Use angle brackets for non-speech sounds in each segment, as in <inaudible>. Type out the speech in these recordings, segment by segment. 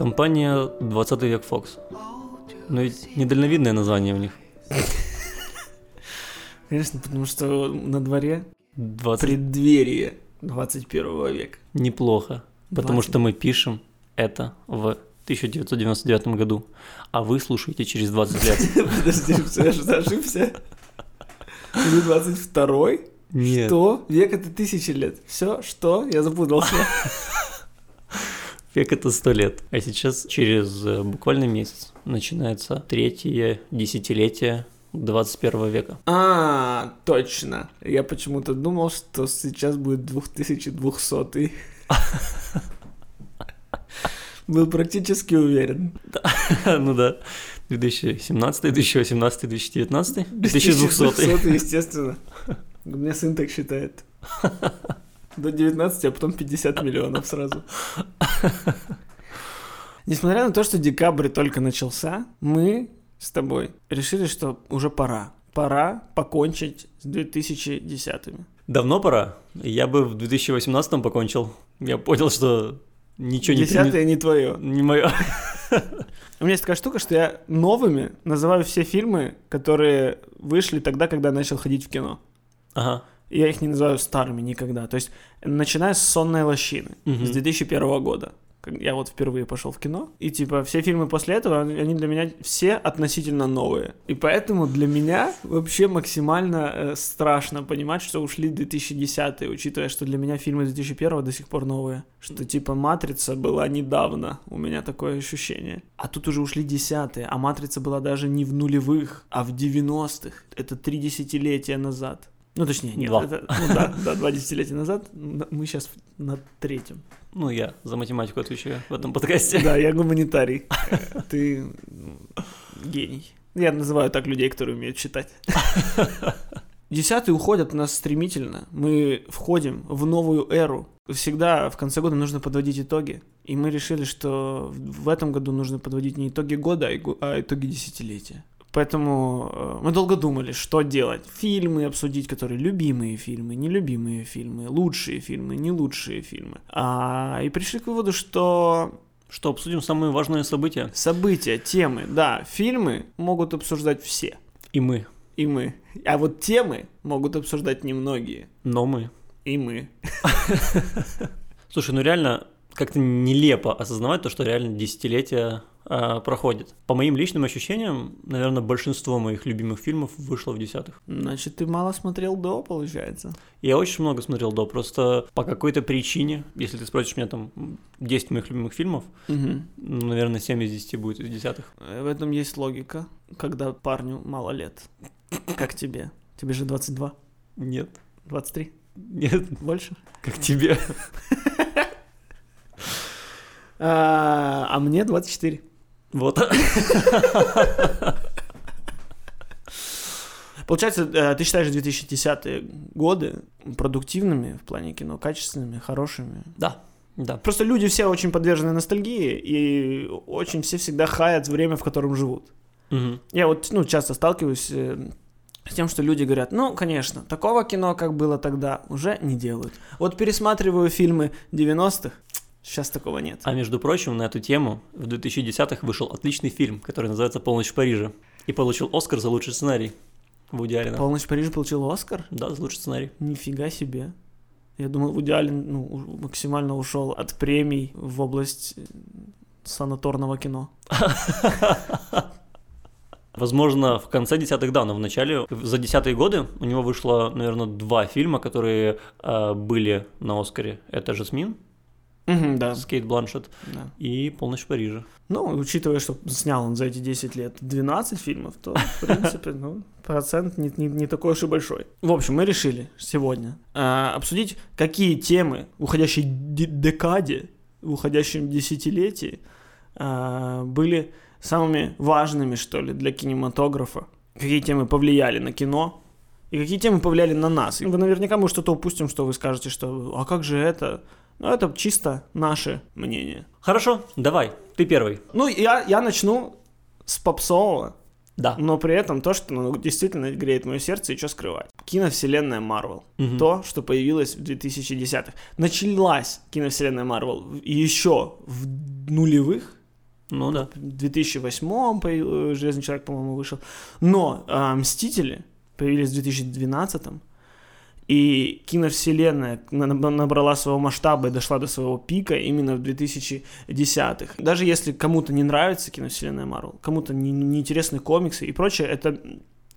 Компания 20 век Fox. Но ведь недальновидное название у них. Конечно, потому что на дворе 20... преддверие 21 века. Неплохо. Потому 20. что мы пишем это в 1999 году, а вы слушаете через 20 лет. <laughs> Подожди, я что, ошибся? Вы 22 Нет. Что? Век это тысячи лет. Все, что? Я запутался. Век это 100 лет. А сейчас через э, буквально месяц начинается третье десятилетие 21 века. А, точно. Я почему-то думал, что сейчас будет 2200 <laughs> Был практически уверен. <laughs> Ну да. 2017, 2018, 2019, 2200. 2200, естественно. <laughs> У меня сын так считает. До 19, а потом 50 миллионов сразу. Несмотря на то, что декабрь только начался, мы с тобой решили, что уже пора. Пора покончить с 2010-ми. Давно пора. Я бы в 2018 покончил. Я понял, что ничего не Десятое не твое. Не мое. У меня есть такая штука, что я новыми называю все фильмы, которые вышли тогда, когда начал ходить в кино. Ага. Я их не называю старыми никогда. То есть, начиная с «Сонной лощины» Мгм. с 2001 года. Я вот впервые пошел в кино. И, типа, все фильмы после этого, они для меня все относительно новые. И поэтому для меня вообще максимально э, страшно понимать, что ушли 2010 учитывая, что для меня фильмы 2001 до сих пор новые. Что, типа, «Матрица» была недавно. У меня такое ощущение. А тут уже ушли десятые. А «Матрица» была даже не в нулевых, а в 90-х. Это три десятилетия назад. Ну, точнее, нет, Два. это- ну да, да, два десятилетия назад. Мы сейчас на третьем. Ну, я за математику отвечаю в этом подкасте. Да, я гуманитарий. <laughs> Ты гений. Я называю так людей, которые умеют читать. Десятые уходят у нас стремительно. Мы входим в новую эру. Всегда в конце года нужно подводить итоги. И мы решили, что в этом году нужно подводить не итоги года, а а итоги десятилетия. Поэтому э, мы долго думали, что делать. Фильмы обсудить, которые любимые фильмы, нелюбимые фильмы, лучшие фильмы, не лучшие фильмы. А, и пришли к выводу, что Что, обсудим самые важные события? события, темы, да, фильмы могут обсуждать все. И мы. И мы. А вот темы могут обсуждать немногие. Но мы. И мы. <laughs> Слушай, ну реально как-то нелепо осознавать то, что реально десятилетия а, проходит. По моим личным ощущениям, наверное, большинство моих любимых фильмов вышло в десятых. Значит, ты мало смотрел до, получается. Я очень много смотрел до, просто по какой-то причине, если ты спросишь меня там 10 моих любимых фильмов, ну, наверное, 7 из 10 будет из десятых. Э, В этом есть логика, когда парню мало лет. Как тебе? Тебе же 22? Нет. 23? Нет, Больше? как тебе. <laughs> А, а мне 24. Вот. Получается, э, ты считаешь 2010 годы продуктивными в плане кино, качественными, хорошими? Да, да. Просто люди все очень подвержены ностальгии, и очень все всегда хаят время, в котором живут. Мгм. Я вот, ну, часто сталкиваюсь э, с тем, что люди говорят, ну, конечно, такого кино, как было тогда, уже не делают. Вот пересматриваю фильмы 90-х, сейчас такого нет. А между прочим, на эту тему в 2010-х вышел отличный фильм, который называется «Полночь в Париже» и получил Оскар за лучший сценарий Вуди Аллена. «Полночь в Париже» получил Оскар? Да, за лучший сценарий. Нифига себе. Я думал, Вуди Аллен ну, максимально ушел от премий в область э, санаторного кино. <laughs> Возможно, в конце десятых, да, но в начале, за десятые годы у него вышло, наверное, два фильма, которые э, были на Оскаре. Это «Жасмин» Мгм, да, с Кейт Бланшет да. и «Полночь в Париже». Ну, учитывая, что снял он за эти 10 лет 12 фильмов, то, в принципе, ну, процент не, не- не такой уж и большой. В общем, мы решили сегодня а, обсудить, какие темы в уходящей де- декаде, в уходящем десятилетии а, были самыми важными, что ли, для кинематографа. Какие темы повлияли на кино, и какие темы повлияли на нас. И вы наверняка мы что-то упустим, что вы скажете, что «а как же это?» Ну, это чисто наше мнение. Хорошо, давай, ты первый. Ну, я, я начну с попсового, Да. но при этом то, что ну, действительно греет мое сердце и что скрывать. Киновселенная Марвел. Мгм. То, что появилось в 2010-х. Началась киновселенная Марвел еще в нулевых, Ну да. В 2008 появ- Железный человек, по-моему, вышел. Но а, Мстители появились в 2012 и киновселенная на- на- набрала своего масштаба и дошла до своего пика именно в 2010-х. Даже если кому-то не нравится киновселенная Марвел, кому-то не, не комиксы и прочее, это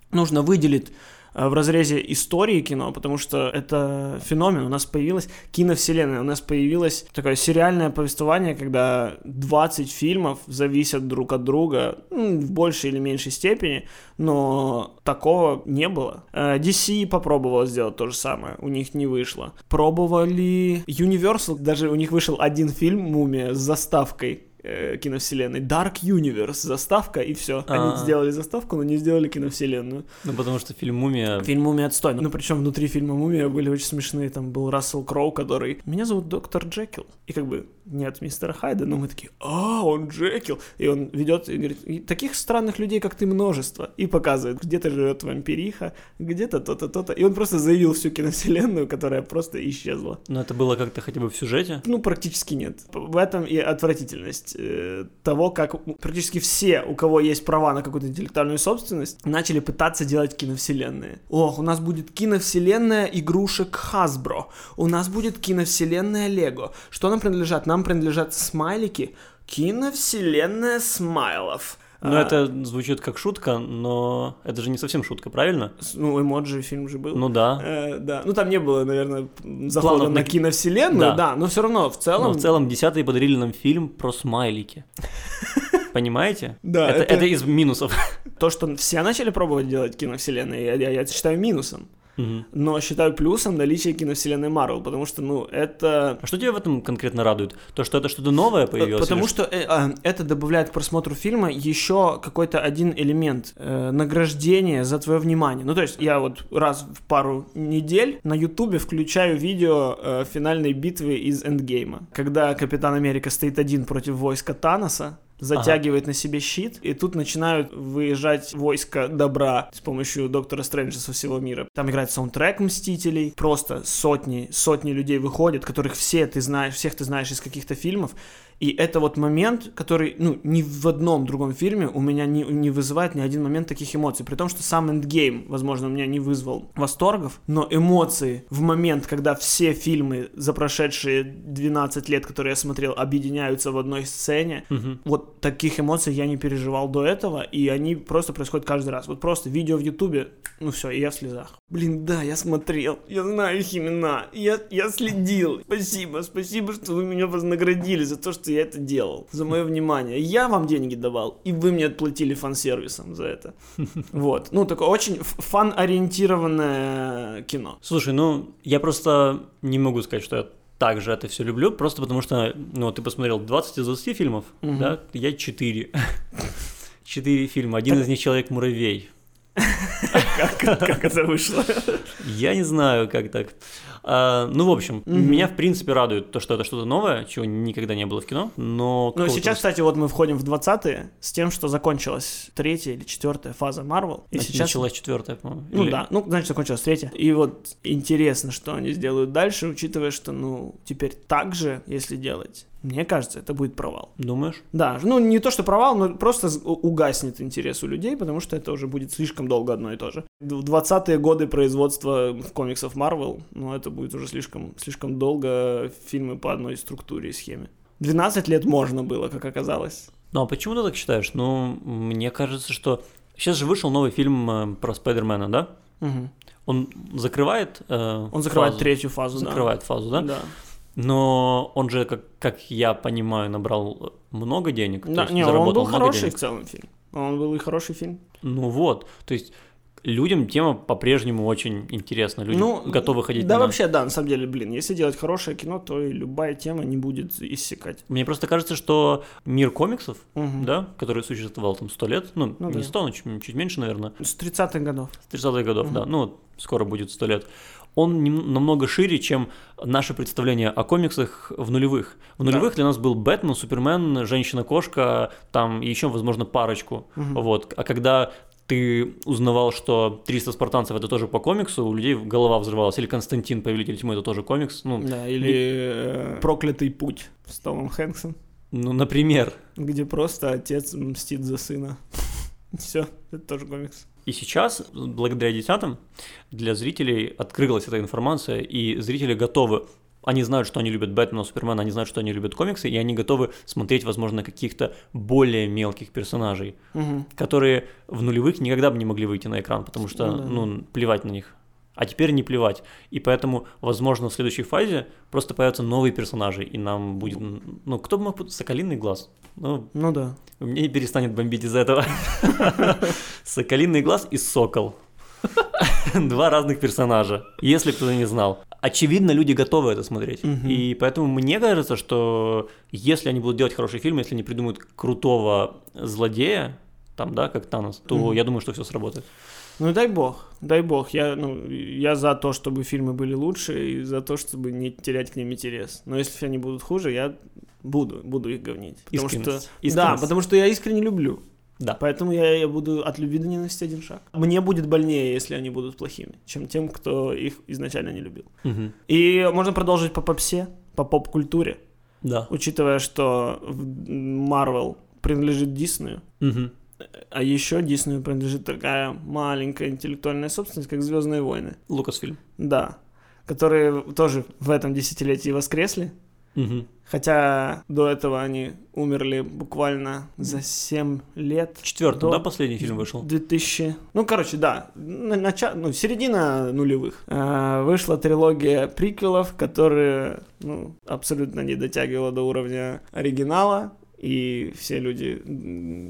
нужно выделить в разрезе истории кино, потому что это феномен. У нас появилась киновселенная, у нас появилось такое сериальное повествование, когда 20 фильмов зависят друг от друга в большей или меньшей степени, но такого не было. Э, DC попробовала сделать то же самое, у них не вышло. Пробовали Universal, даже у них вышел один фильм «Мумия» с заставкой э, киновселенной. Dark Universe, заставка и все. Они А. сделали заставку, но не сделали киновселенную. Ну, потому что фильм «Мумия» Фильм «Мумия» отстой. Ну, причем внутри фильма «Мумия» были очень смешные. Там был Рассел Кроу, который... Меня зовут доктор Джекил. И как бы нет мистера Хайда, но мы такие, а, он Джекил. И он ведет и говорит, «И таких странных людей, как ты, множество. И показывает, где-то живет вампириха, где-то то-то, то-то. И он просто заявил всю киновселенную, которая просто исчезла. Но это было как-то хотя бы в сюжете. Ну, практически нет. В этом и отвратительность э, того, как практически все, у кого есть права на какую-то интеллектуальную собственность, начали пытаться делать киновселенные. Ох, у нас будет киновселенная игрушек Hasbro, у нас будет киновселенная Lego. Что нам принадлежат? Нам принадлежат смайлики. Киновселенная смайлов. Ну, А, это звучит как шутка, но это же не совсем шутка, правильно? Ну, эмоджи фильм же был. Ну да. Э, да, ну там не было, наверное, захода Планов на на- киновселенную, Да. да, но все равно в целом... Но в целом десятые подарили нам фильм про смайлики. <laughs> Понимаете? Да, это, это- это из минусов. То, что все начали пробовать делать киновселенные, я, я, я это считаю минусом. Мгм. Но считаю плюсом наличие киновселенной Марвел, потому что, ну, это... А что тебя в этом конкретно радует? То, что это что-то новое появилось? Потому или что э, а, это добавляет к просмотру фильма еще какой-то один элемент э, награждения за твое внимание. Ну, то есть я вот раз в пару недель на Ютубе включаю видео э, финальной битвы из Эндгейма, когда Капитан Америка стоит один против войска Таноса, затягивает на себе щит, и тут начинают выезжать войска добра с помощью Доктора Стрэнджа со всего мира. Там играет саундтрек Мстителей, просто сотни, сотни людей выходят, которых все ты знаешь, всех ты знаешь из каких-то фильмов, и это вот момент, который, ну, ни в одном другом фильме у меня не, не вызывает ни один момент таких эмоций. При том, что сам Эндгейм, возможно, у меня не вызвал восторгов, но эмоции в момент, когда все фильмы за прошедшие 12 лет, которые я смотрел, объединяются в одной сцене, Мгм. вот таких эмоций я не переживал до этого, и они просто происходят каждый раз. Вот просто видео в Ютубе, ну все, и я в слезах. Блин, да, я смотрел, я знаю их имена, я, я следил. Спасибо, спасибо, что вы меня вознаградили за то, что я это делал, за мое внимание. Я вам деньги давал, и вы мне отплатили фан-сервисом за это. <laughs> Вот, ну такое очень фан-ориентированное кино. Слушай, ну, я просто не могу сказать, что я так же это все люблю, просто потому что, ну, ты посмотрел 20 из 20 фильмов, Мгм. да, я 4. 4 <laughs> фильма, один из них «Человек-муравей». <laughs> Как это вышло? Я не знаю, как так. А, ну, в общем, Мгм. меня, в принципе, радует то, что это что-то новое, чего никогда не было в кино, но... Ну, сейчас, кстати, вот мы входим в 20-е с тем, что закончилась третья или четвертая фаза Марвел. И Нач- сейчас... Началась четвертая, по-моему. Ну или- да, ну, значит, закончилась третья. И вот интересно, что они сделают дальше, учитывая, что, ну, теперь так же, если делать, мне кажется, это будет провал. Думаешь? Да, ну, не то, что провал, но просто угаснет интерес у людей, потому что это уже будет слишком долго одно и то же. В 20-е годы производства комиксов Marvel, ну, это будет уже слишком, слишком долго фильмы по одной структуре и схеме. 12 лет можно было, как оказалось. Ну, а почему ты так считаешь? Ну, мне кажется, что... Сейчас же вышел новый фильм э, про Спайдермена, да? Мгм. Он закрывает... э, Он закрывает фазу? третью фазу, да. Закрывает фазу, да? Да. Но он же, как, как я понимаю, набрал много денег. Да, не, он был хороший денег. в целом фильм. Он был и хороший фильм. Ну вот, то есть людям тема по-прежнему очень интересна. Люди ну, готовы ходить Да, на... вообще, да, на самом деле, блин, если делать хорошее кино, то и любая тема не будет иссякать. Мне просто кажется, что мир комиксов, Мгм. да, который существовал там сто лет, ну, Ну не да. но чуть, чуть меньше, наверное, С 30-х годов. с 30-х годов, Мгм. да, ну, скоро будет сто лет, он намного шире, чем наше представление о комиксах в нулевых. В Да. нулевых для нас был Бэтмен, Супермен, Женщина-кошка, там еще, возможно, парочку. Мгм. Вот. А когда ты узнавал, что 300 спартанцев это тоже по комиксу, у людей голова взрывалась. Или Константин, Повелитель тьмы, это тоже комикс. Ну, Да, или э, «Проклятый путь» с Томом Хэнксом. Ну, например. Где просто отец мстит за сына. <laughs> Все, это тоже комикс. И сейчас, благодаря десятым, для зрителей открылась эта информация, и зрители готовы они знают, что они любят Бэтмена, Супермена, они знают, что они любят комиксы, и они готовы смотреть, возможно, каких-то более мелких персонажей, Мгм. которые в нулевых никогда бы не могли выйти на экран, потому что, Ну да. ну, плевать на них. А теперь не плевать. И поэтому, возможно, в следующей фазе просто появятся новые персонажи, и нам будет... Ну, кто бы мог... Соколиный глаз. Ну, Ну да. мне не перестанет бомбить из этого. <laughs> Соколиный глаз и сокол. <laughs> Два разных персонажа, если кто-то не знал. Очевидно, люди готовы это смотреть. Мгм. И поэтому мне кажется, что если они будут делать хороший фильм, если они придумают крутого злодея, там, да, как Танос, то Мгм. я думаю, что все сработает. Ну дай бог, дай бог. Я, ну, я за то, чтобы фильмы были лучше, и за то, чтобы не терять к ним интерес. Но если они будут хуже, я буду, буду их говнить. Потому что, Искренность. да, Искренность. потому что я искренне люблю. Да. Поэтому я, я буду от любви до ненависти один шаг. Мне будет больнее, если они будут плохими, чем тем, кто их изначально не любил. Мгм. И можно продолжить по попсе, по поп-культуре, Да. учитывая, что Марвел принадлежит Диснею, Мгм. а еще Диснею принадлежит такая маленькая интеллектуальная собственность, как Звездные войны. Лукасфильм. Да. Которые тоже в этом десятилетии воскресли. Мгм. Хотя до этого они умерли буквально за 7 лет. Четвертый, До- да, последний фильм вышел? 2000... Ну, короче, да. на- нача- ну, середина нулевых. А, вышла трилогия приквелов, которые ну, абсолютно не дотягивала до уровня оригинала. И все люди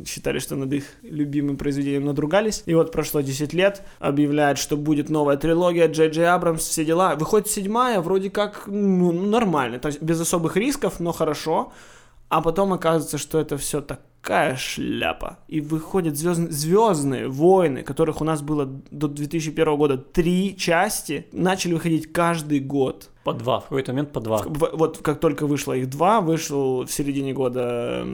считали, что над их любимым произведением надругались. И вот прошло 10 лет, объявляют, что будет новая трилогия, Джей Джей Абрамс, все дела. Выходит седьмая, вроде как ну, нормально, то есть без особых рисков, но хорошо. А потом оказывается, что это все такая шляпа. И выходят звездные, звездные войны, которых у нас было до 2001 года три части, начали выходить каждый год. По два, в какой-то момент по два. В- Вот как только вышло их два, вышел в середине года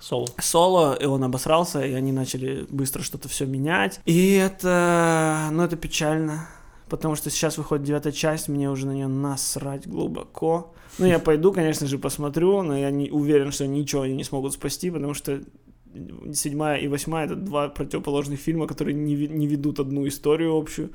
Соло. соло, и он обосрался, и они начали быстро что-то все менять. И это, ну это печально, потому что сейчас выходит девятая часть, мне уже на нее насрать глубоко. Ну я пойду, конечно же, посмотрю, но я не уверен, что ничего они не смогут спасти, потому что седьмая и восьмая это два противоположных фильма, которые не, не ведут одну историю общую.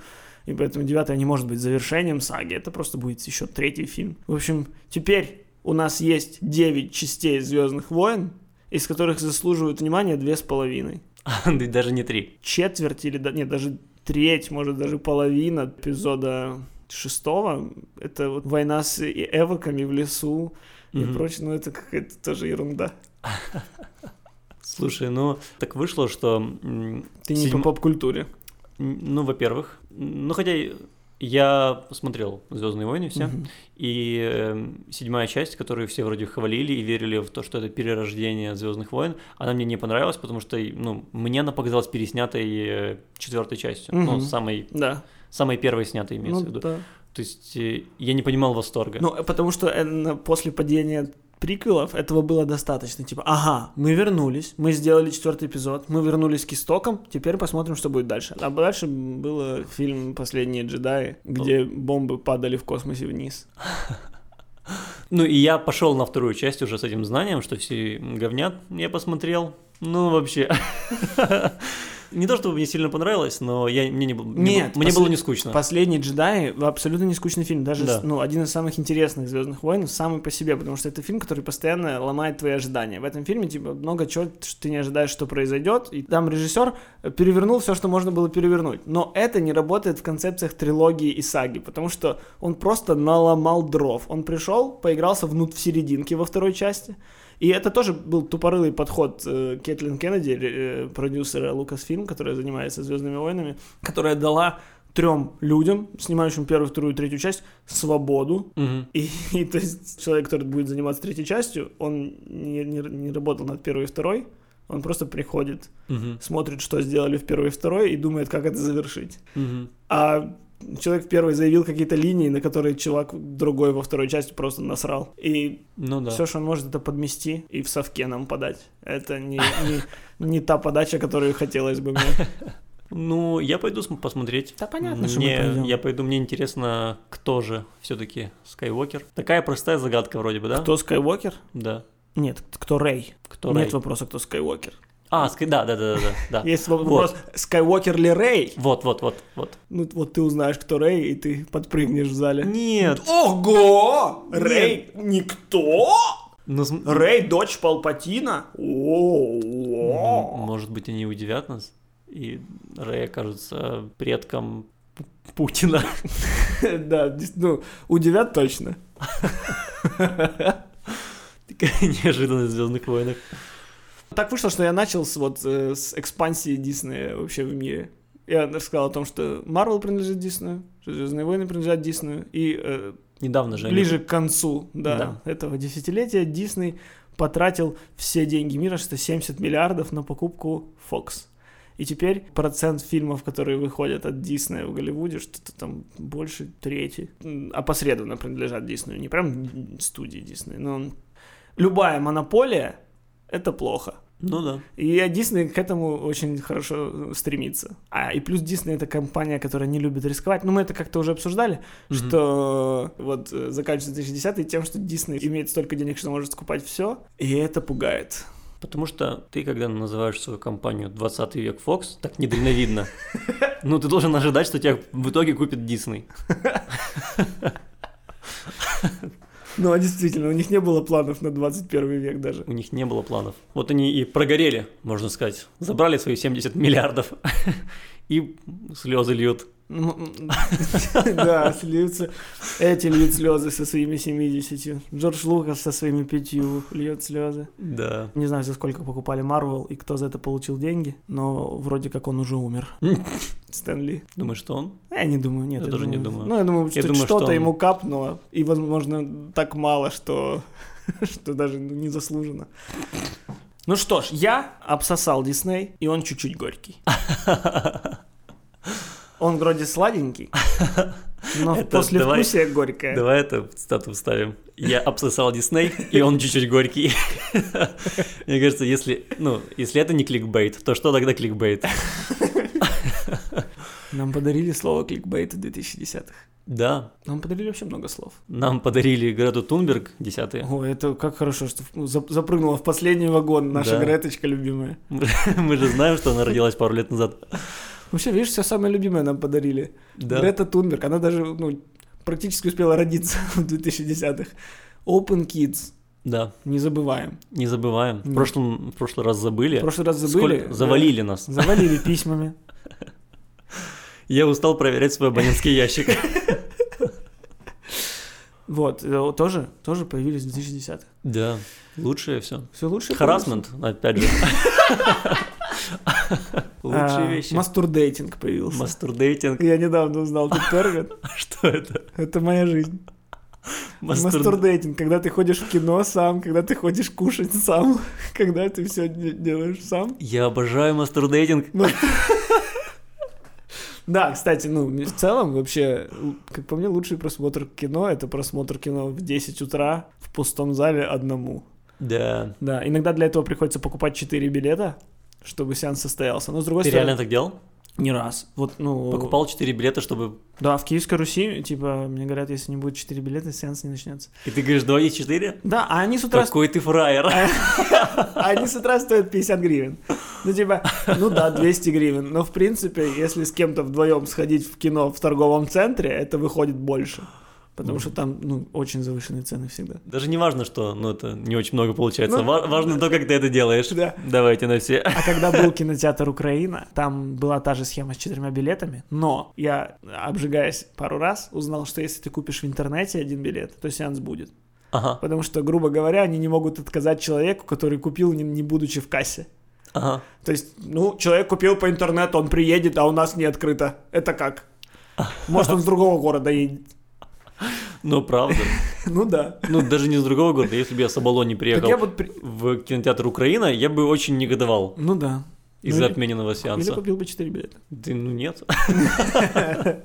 И поэтому девятая не может быть завершением саги, это просто будет еще третий фильм. В общем, теперь у нас есть 9 частей Звездных войн, из которых заслуживают внимания две с половиной. <laughs> Даже не три. Четверть или да, нет, даже треть, может даже половина эпизода шестого, это вот война с эвоками в лесу и прочее, ну это какая-то тоже ерунда. <laughs> Слушай, ну так вышло, что Ты не по поп-культуре. Ну, во-первых, ну хотя я посмотрел Звездные войны все, Мгм. и эм, седьмая часть, которую все вроде хвалили и верили в то, что это перерождение Звездных войн, она мне не понравилась, потому что, ну, мне она показалась переснятой четвертой частью, ну, Мгм. самой, Да. самой первой снятой имеется Ну, в виду. да. То есть э, я не понимал восторга. Ну, э, потому что э, после падения приквелов этого было достаточно. Типа, ага, мы вернулись, мы сделали четвертый эпизод, мы вернулись к истокам, теперь посмотрим, что будет дальше. А дальше был фильм «Последние джедаи», где бомбы падали в космосе вниз. <laughs> Ну и я пошел на вторую часть уже с этим знанием, что все говнят. Я посмотрел. Ну, вообще. <laughs> Не то, чтобы мне сильно понравилось, но я, мне, не, было- Нет, мне посл- было не скучно. «Последние джедаи» абсолютно не скучный фильм, даже Да. ну, один из самых интересных «Звездных войн», самый по себе, потому что это фильм, который постоянно ломает твои ожидания. В этом фильме типа много чего, что ты не ожидаешь, что произойдет, и там режиссер перевернул все, что можно было перевернуть. Но это не работает в концепциях трилогии и саги, потому что он просто наломал дров. Он пришел, поигрался внут в серединке во второй части, и это тоже был тупорылый подход э, Кэтлин Кеннеди, э, продюсера Lucasfilm, которая занимается Звездными войнами, которая дала трем людям, снимающим первую, вторую, третью часть, свободу. Мгм. И, и то есть человек, который будет заниматься третьей частью, он не, не, не работал над первой и второй, он просто приходит, Мгм. смотрит, что сделали в первой и второй, и думает, как это завершить. Мгм. А человек в первой заявил какие-то линии, на которые чувак другой во второй части просто насрал. И Ну да. все, что он может, это подмести и в совке нам подать. Это не, не, не та подача, которую хотелось бы мне. Ну, я пойду см- посмотреть. Да понятно, что мы Мне, пойдем. я пойду, мне интересно, кто же все-таки Скайуокер. Такая простая загадка вроде бы, да? Кто Скайуокер? Да. Нет, кто Рэй? Кто Нет Рэй? вопроса, кто Скайуокер. А, ска- да, да, да, да, да. Есть вопрос, Скайуокер ли Рэй? Вот, вот, вот, вот. Ну вот ты узнаешь, кто Рэй, и ты подпрыгнешь в зале. Нет. Ого! Рэй никто? Ну, см- Рэй дочь Палпатина? О, может быть, они удивят нас, и Рэй окажется предком Пу- Путина. <laughs> Да, ну, удивят точно. <laughs> Такая неожиданность в Звездных войнах. Так вышло, что я начал с, вот, э, с экспансии Диснея вообще в мире. Я рассказал о том, что Марвел принадлежит Диснею, что Звездные войны принадлежат Диснею, и э, Недавно же они- ближе к концу да, Да. этого десятилетия Дисней потратил все деньги мира, что 70 миллиардов на покупку Fox. И теперь процент фильмов, которые выходят от Диснея в Голливуде, что-то там больше трети, опосредованно принадлежат Диснею. Не прям студии Диснея, но любая монополия — это плохо. Ну да. И Дисней к этому очень хорошо стремится. А и плюс Дисней это компания, которая не любит рисковать. Ну, мы это как-то уже обсуждали, Мгм. что вот э, заканчивается 2010 тем, что Дисней имеет столько денег, что может скупать все, и это пугает. Потому что ты, когда называешь свою компанию 20 век Fox, так недальновидно. Ну, ты должен ожидать, что тебя в итоге купит Дисней. <laughs> <laughs> Ну, а действительно, у них не было планов на 21 век даже. У них не было планов. Вот они и прогорели, можно сказать. Забрали свои 70 миллиардов <laughs> и слезы льют. <laughs> Да, сльются. Эти льют слезы со своими 70. Джордж Лукас со своими пятью льет слезы. Да. Не знаю, за сколько покупали Марвел и кто за это получил деньги, но вроде как он уже умер. <laughs> Стэн Ли. Думаешь, что он? Я не думаю, нет. Я тоже не думаю. Ну, я думаю, Я что думаю, что-то что он- ему капнуло, и, возможно, так мало, что, <laughs> что даже не заслуженно. Ну что ж, я обсосал Дисней, и он чуть-чуть горький. <laughs> Он вроде сладенький, <laughs> но Это после давай- вкусия горькое. Давай это стату вставим. Я обсосал Дисней, и он чуть-чуть горький. <laughs> Мне кажется, если, ну, если это не кликбейт, то что тогда кликбейт? Нам подарили слово кликбейт в 2010-х. Да, Нам подарили вообще много слов. нам подарили Грету Тунберг, десятые. О, это как хорошо, что за- запрыгнула в последний вагон наша Да. Греточка любимая. <laughs> Мы же знаем, что она родилась пару лет назад. Вообще, видишь, все самое любимое нам подарили. Да. Грета Тунберг, она даже ну, практически успела родиться <laughs> в 2010-х. Open Kids, Да, не забываем. не забываем. В прошлом, в прошлый раз забыли. В прошлый раз забыли. Сколько- Завалили нас. да, завалили письмами. Я устал проверять свой абонентский ящик. Вот, э, тоже, тоже появились в 2010-х. Да, лучшее все. Все лучше. Харасмент, опять же. <laughs> Лучшие А, вещи. Мастурдейтинг появился. Мастурдейтинг. Я недавно узнал этот термин. <laughs> Что это? Это моя жизнь. Мастур- Мастурдейтинг, когда ты ходишь в кино сам, когда ты ходишь кушать сам, <laughs> когда ты все делаешь сам. Я обожаю мастурдейтинг. Да, кстати, ну, в целом, вообще, как по мне, лучший просмотр кино — это просмотр кино в 10 утра в пустом зале одному. Да. Да, иногда для этого приходится покупать 4 билета, чтобы сеанс состоялся. Но, с другой Ты стороны, реально так делал? не раз. Вот, ну... Покупал 4 билета, чтобы... Да, в Киевской Руси, типа, мне говорят, если не будет 4 билета, сеанс не начнется. И ты говоришь, давай есть 4? Да, а они с утра... Какой ты фраер. <laughs> Они с утра стоят 50 гривен. Ну, типа, ну да, 200 гривен. Но, в принципе, если с кем-то вдвоем сходить в кино в торговом центре, это выходит больше. Потому что там, ну, очень завышенные цены всегда. Даже не важно, что ну, это не очень много получается. Ну, Ва- важно то, как ты это делаешь. Да. Давайте на все. А когда был кинотеатр Украина, там была та же схема с четырьмя билетами, но я, обжигаясь пару раз, узнал, что если ты купишь в интернете один билет, то сеанс будет. Ага, Потому что, грубо говоря, они не могут отказать человеку, который купил, не, не будучи в кассе. Ага. То есть, ну, человек купил по интернету, он приедет, а у нас не открыто. Это как? Может, он с другого города едет. Ну, правда. <laughs> Ну да. Ну, даже не с другого города. Если бы я с я приехал в кинотеатр Украина, я бы очень негодовал Ну да. из-за Ну, или- отмененного Или сеанса. купил бы 4 билета. Ты, ну, нет. <laughs>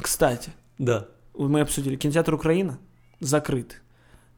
Кстати, Да. мы обсудили. Кинотеатр Украина закрыт.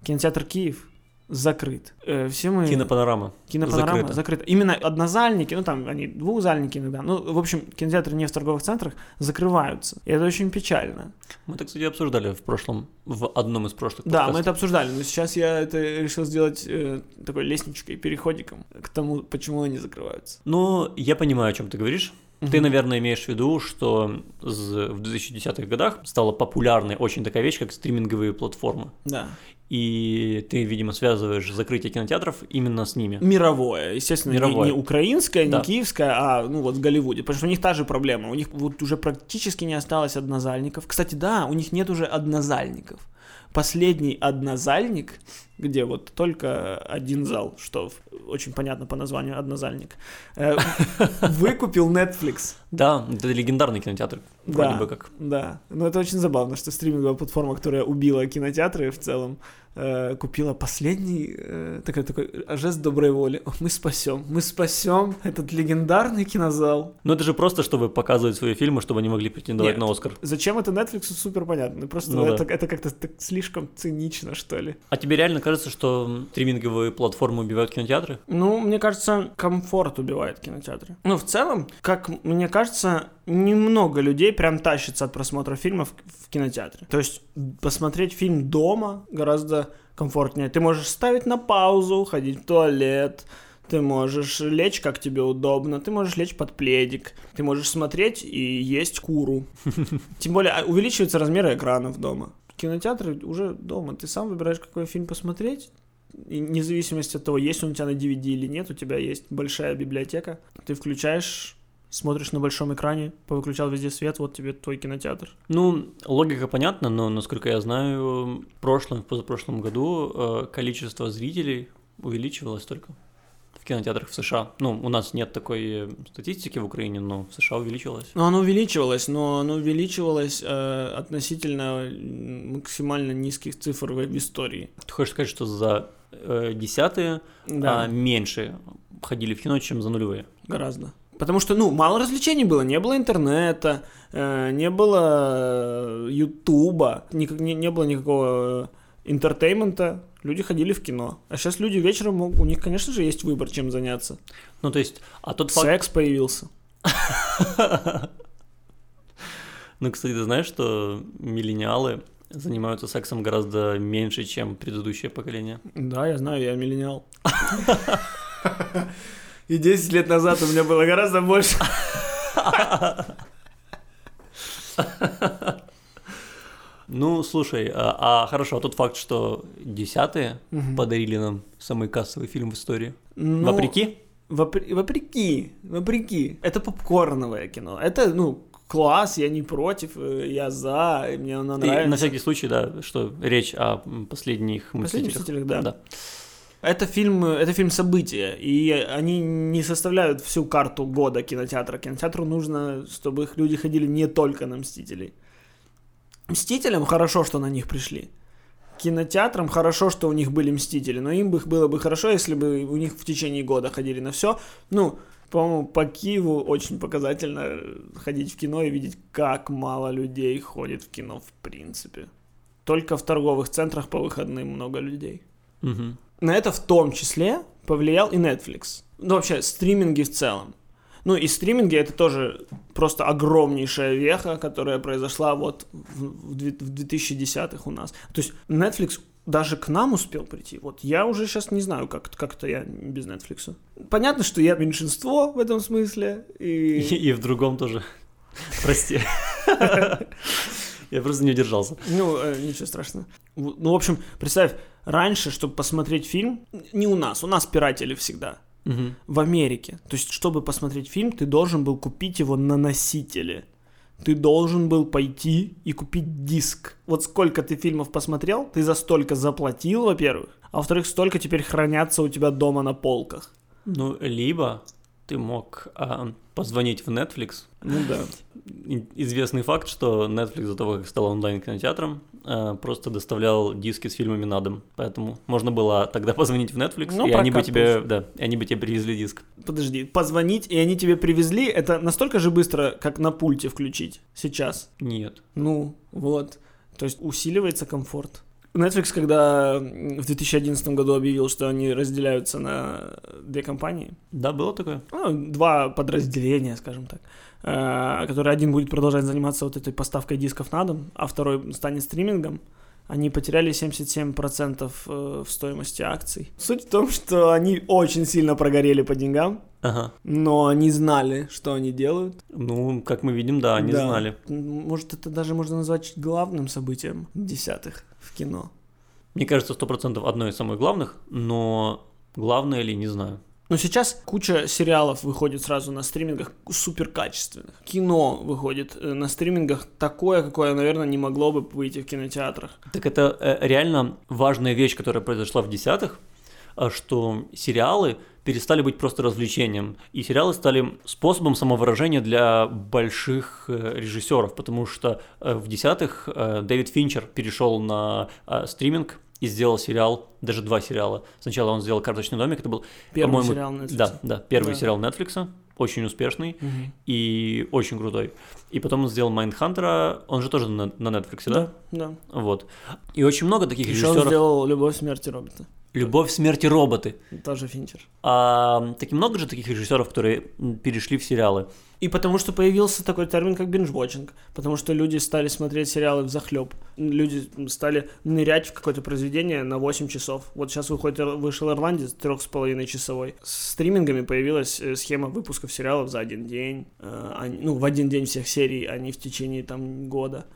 Кинотеатр Киев закрыт. Э, все мы... Кинопанорама. Кинопанорама закрыта. закрыта. Именно однозальники, ну там они двухзальники иногда, ну, в общем, кинотеатры не в торговых центрах закрываются. И это очень печально. Мы это, кстати, обсуждали в прошлом, в одном из прошлых Да, мы подкастов. это обсуждали, но сейчас я это решил сделать э, такой лестничкой, переходиком к тому, почему они закрываются. Ну, я понимаю, о чем ты говоришь. Ты, Мгм. наверное, имеешь в виду, что в 2010-х годах стала популярной очень такая вещь, как стриминговые платформы. Да. И ты, видимо, связываешь закрытие кинотеатров именно с ними. Мировое, естественно, не- Мировое. Не, украинское, не Да. киевское, а ну вот в Голливуде. Потому что у них та же проблема. У них вот уже практически не осталось однозальников. Кстати, да, у них нет уже однозальников. Последний однозальник, где вот только один зал, что очень понятно по названию однозальник, э, <laughs> выкупил Netflix. Да, это легендарный кинотеатр, вроде Да. бы как. Да, но это очень забавно, что стриминговая платформа, которая убила кинотеатры в целом, э, купила последний э, такой, такой жест доброй воли. Мы спасем, мы спасем этот легендарный кинозал. Но это же просто, чтобы показывать свои фильмы, чтобы они могли претендовать Нет. на Оскар. Зачем это Netflix, супер понятно. Просто Ну да. это, это как-то так слишком цинично, что ли. А тебе реально кажется, что стриминговые платформы убивают кинотеатры? Ну, мне кажется, комфорт убивает кинотеатры. Ну, в целом, как мне кажется, немного людей прям тащится от просмотра фильмов в кинотеатре. То есть посмотреть фильм дома гораздо комфортнее. Ты можешь ставить на паузу, ходить в туалет, ты можешь лечь, как тебе удобно, ты можешь лечь под пледик, ты можешь смотреть и есть куру. <laughs> Тем более а, увеличиваются размеры экранов дома. Кинотеатры уже дома, ты сам выбираешь, какой фильм посмотреть, и вне зависимости от того, есть он у тебя на DVD или нет, у тебя есть большая библиотека, ты включаешь, смотришь на большом экране, повыключал везде свет, вот тебе твой кинотеатр. Ну, логика понятна, но, насколько я знаю, в прошлом, в позапрошлом году э, количество зрителей увеличивалось только в кинотеатрах в США. Ну, у нас нет такой статистики в Украине, но в США увеличилось. Ну, оно увеличивалось, но оно увеличивалось э, относительно максимально низких цифр в, в истории. Ты хочешь сказать, что за э, десятые Да, а, меньше ходили в кино, чем за нулевые? гораздо. Потому что, ну, мало развлечений было, не было интернета, э, не было э, ютуба, никак- не, не было никакого э, entertainment а, люди ходили в кино. А сейчас люди вечером, у них, конечно же, есть выбор, чем заняться. Ну, то есть, а тот факт... Секс появился. <laughs> Ну, кстати, ты знаешь, что миллениалы занимаются сексом гораздо меньше, чем предыдущее поколение? Да, я знаю, я миллениал. <laughs> И 10 лет назад у меня было гораздо больше. Ну, слушай, а, а хорошо, а тот факт, что десятые Мгм. подарили нам самый кассовый фильм в истории. Ну, Вопреки? Вопр- Вопреки, вопреки. Это попкорновое кино. Это, ну, класс, я не против, э, я за, и мне оно И нравится. на всякий случай, да, что речь о последних Последних «Мстителях». «Мстителях», да. Это фильм, это фильм события, и они не составляют всю карту года кинотеатра. Кинотеатру нужно, чтобы их люди ходили не только на Мстителей. Мстителям хорошо, что на них пришли. Кинотеатрам хорошо, что у них были Мстители, но им бы было бы хорошо, если бы у них в течение года ходили на все. Ну, по-моему, по Киеву очень показательно э, ходить в кино и видеть, как мало людей ходит в кино в принципе. Только в торговых центрах по выходным много людей. Мгм. На это в том числе повлиял и Netflix. Ну, вообще, стриминги в целом. Ну, и стриминги это тоже просто огромнейшая веха, которая произошла вот в, в две- в 2010-х у нас. То есть Netflix даже к нам успел прийти. Вот я уже сейчас не знаю, как, как это я без Netflix. Понятно, что я меньшинство в этом смысле. И, И, и в другом тоже. <laughs> Прости. <laughs> Я просто не удержался. ну, э, ничего страшного. Ну, в общем, представь, раньше, чтобы посмотреть фильм, не у нас, у нас пиратели всегда. Мгм. в Америке. То есть, чтобы посмотреть фильм, ты должен был купить его на носителе. Ты должен был пойти и купить диск. Вот сколько ты фильмов посмотрел, ты за столько заплатил, во-первых, а во-вторых, столько теперь хранятся у тебя дома на полках. Ну, либо ты мог а, позвонить в Netflix. Ну да. Известный факт, что Netflix до того, как стал онлайн-кинотеатром, а, просто доставлял диски с фильмами на дом. Поэтому можно было тогда позвонить в Netflix, Ну, и они бы тебе, да, и они бы тебе привезли диск. Подожди, позвонить, и они тебе привезли, это настолько же быстро, как на пульте включить сейчас. Нет. Ну, вот. То есть усиливается комфорт. Netflix, когда в 2011 году объявил, что они разделяются на две компании, Да, было такое? ну, два подразделения, скажем так, э, который один будет продолжать заниматься вот этой поставкой дисков на дом, а второй станет стримингом, они потеряли 77% э, в стоимости акций. Суть в том, что они очень сильно прогорели по деньгам, Ага. но они знали, что они делают. Ну, как мы видим, да, они Да. знали. Может, это даже можно назвать главным событием десятых в кино. Мне кажется, сто процентов одно из самых главных, но главное ли, не знаю. Но сейчас куча сериалов выходит сразу на стримингах супер качественных. Кино выходит э, на стримингах такое, какое, наверное, не могло бы выйти в кинотеатрах. Так это э, реально важная вещь, которая произошла в десятых, а, что сериалы перестали быть просто развлечением, и сериалы стали способом самовыражения для больших э, режиссеров, потому что в десятых Дэвид Финчер перешел на стриминг и сделал сериал, даже два сериала. Сначала он сделал «Карточный домик», это был, Первый по-моему, сериал Netflix. да, да, первый Да. сериал Netflix, очень успешный Мгм. и очень крутой. И потом он сделал Майндхантера, он же тоже на, на Netflix, да? Да, да. Вот. И очень много таких Еще он режиссеров. сделал «Любовь, смерти робота». Любовь, смерти, роботы. Тоже Финчер. А, таки много же таких режиссеров, которые перешли в сериалы. И потому что появился такой термин, как binge-watching. Потому что люди стали смотреть сериалы в захлеб. Люди стали нырять в какое-то произведение на 8 часов. Вот сейчас выходит, вышел «Ирландец» трех с половиной часовой. С стримингами появилась э, схема выпусков сериалов за один день. Э, они- ну, в один день всех серий, а не в течение там года.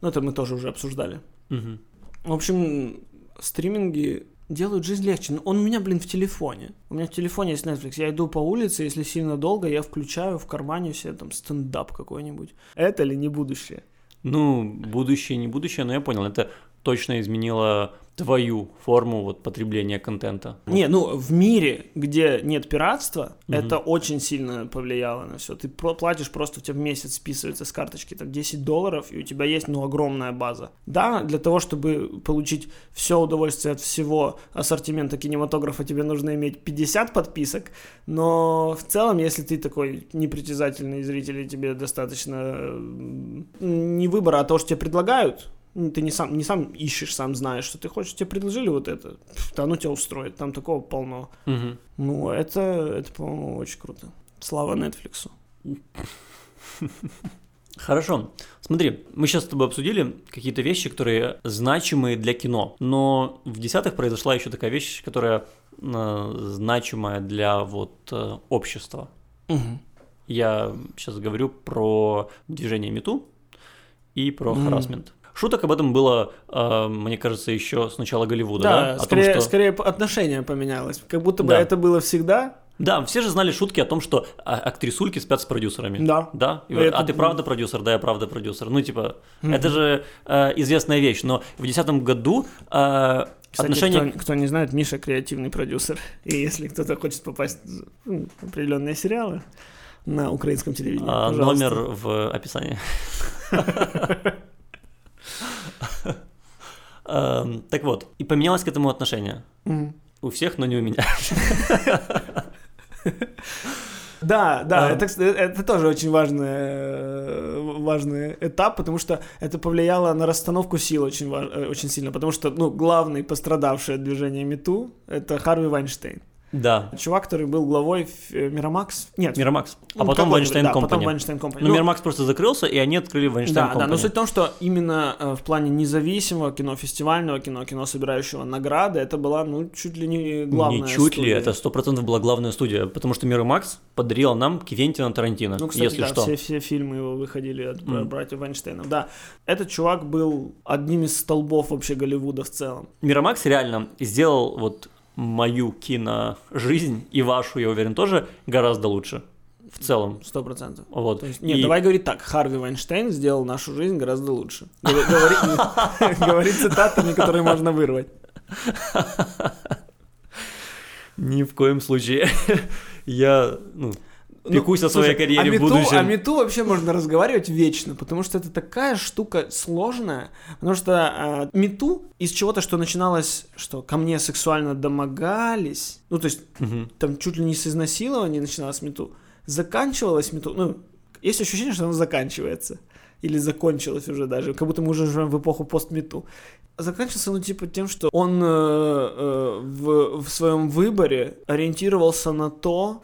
Ну, это мы тоже уже обсуждали. Мгм. В общем, стриминги делают жизнь легче. Ну, Он у меня, блин, в телефоне. У меня в телефоне есть Netflix. Я иду по улице, если сильно долго, я включаю в кармане себе там стендап какой-нибудь. Это ли не будущее? Ну, будущее, не будущее, но я понял, это точно изменило твою форму вот потребления контента. Не, ну в мире, где нет пиратства, Мгм. это очень сильно повлияло на все. Ты платишь просто, у тебя в месяц списывается с карточки там 10 долларов, и у тебя есть, ну, огромная база. Да, для того, чтобы получить все удовольствие от всего ассортимента кинематографа, тебе нужно иметь 50 подписок, но в целом, если ты такой непритязательный зритель, и тебе достаточно м, не выбора, а то, что тебе предлагают, ну, ты не сам, не сам ищешь, сам знаешь, что ты хочешь, тебе предложили вот это, да оно тебя устроит, там такого полно. Мгм. Ну, это, это, по-моему, очень круто. Слава Netflix. Хорошо. Смотри, мы сейчас с тобой обсудили какие-то вещи, которые значимые для кино. Но в десятых произошла еще такая вещь, которая э, значимая для вот э, общества. Я сейчас говорю про движение Мету и про Мгм. харасмент. Шуток об этом было, э, мне кажется, еще с начала Голливуда, да? Да, скорее, том, что... скорее отношение поменялось. Как будто бы Да. это было всегда. Да, все же знали шутки о том, что а, актрисульки спят с продюсерами. Да. Да? И Это- вот, а ты правда продюсер? Да, я правда продюсер. Ну, типа, Мгм. это же э, известная вещь. Но в 2010 году э, Кстати, отношение... кто, кто не знает, Миша креативный продюсер. И если кто-то хочет попасть в ну, определенные сериалы на украинском телевидении, а, пожалуйста. номер в описании. <laughs> Эм, Так вот, и поменялось к этому отношение. У всех, но не у меня. Да, да, А. это, кстати, это тоже очень важный, э, важный этап, потому что это повлияло на расстановку сил очень, э, очень сильно, потому что, ну, главный пострадавший от движения МИТУ — это Харви Вайнштейн. Да, Чувак, который был главой ф- э. Нет, Мирамакс. А ну, потом Вайнштейн да, потом Компани. Вайнштейн Company. Ну, Ну, Мирамакс просто закрылся, и они открыли Вайнштейн Да, да, но Компани. суть в том, что именно э, в плане независимого кино, фестивального кино, кино, собирающего награды, это была, ну, чуть ли не главная Не чуть ли, студия. это сто процентов была главная студия, потому что Мирамакс подарила нам Квентина Тарантино, Ну, кстати, если да, что. Все, все фильмы его выходили от Мгм. братьев Вайнштейнов. Да, этот чувак был одним из столбов вообще Голливуда в целом. Мирамакс реально сделал вот мою киножизнь и вашу, я уверен, тоже гораздо лучше в целом. Сто процентов. Вот. То есть, нет, И- давай говорить так. Харви Вайнштейн сделал нашу жизнь гораздо лучше. <laughs> Говори- Говори говори цитатами, которые можно вырвать. Ни в коем случае. Я, ну, Ну, Пекусь о своей слушай, карьере в будущем. О мету вообще можно разговаривать вечно, потому что это такая штука сложная. Потому что а, мету из чего-то, что начиналось, что ко мне сексуально домогались, ну то есть мгм. там чуть ли не с изнасилования начиналось мету, заканчивалось мету, ну есть ощущение, что оно заканчивается. Или закончилось уже даже, как будто мы уже живем в эпоху постмету. Заканчивался, ну, типа, тем, что он э, э, в, в своем выборе ориентировался на то,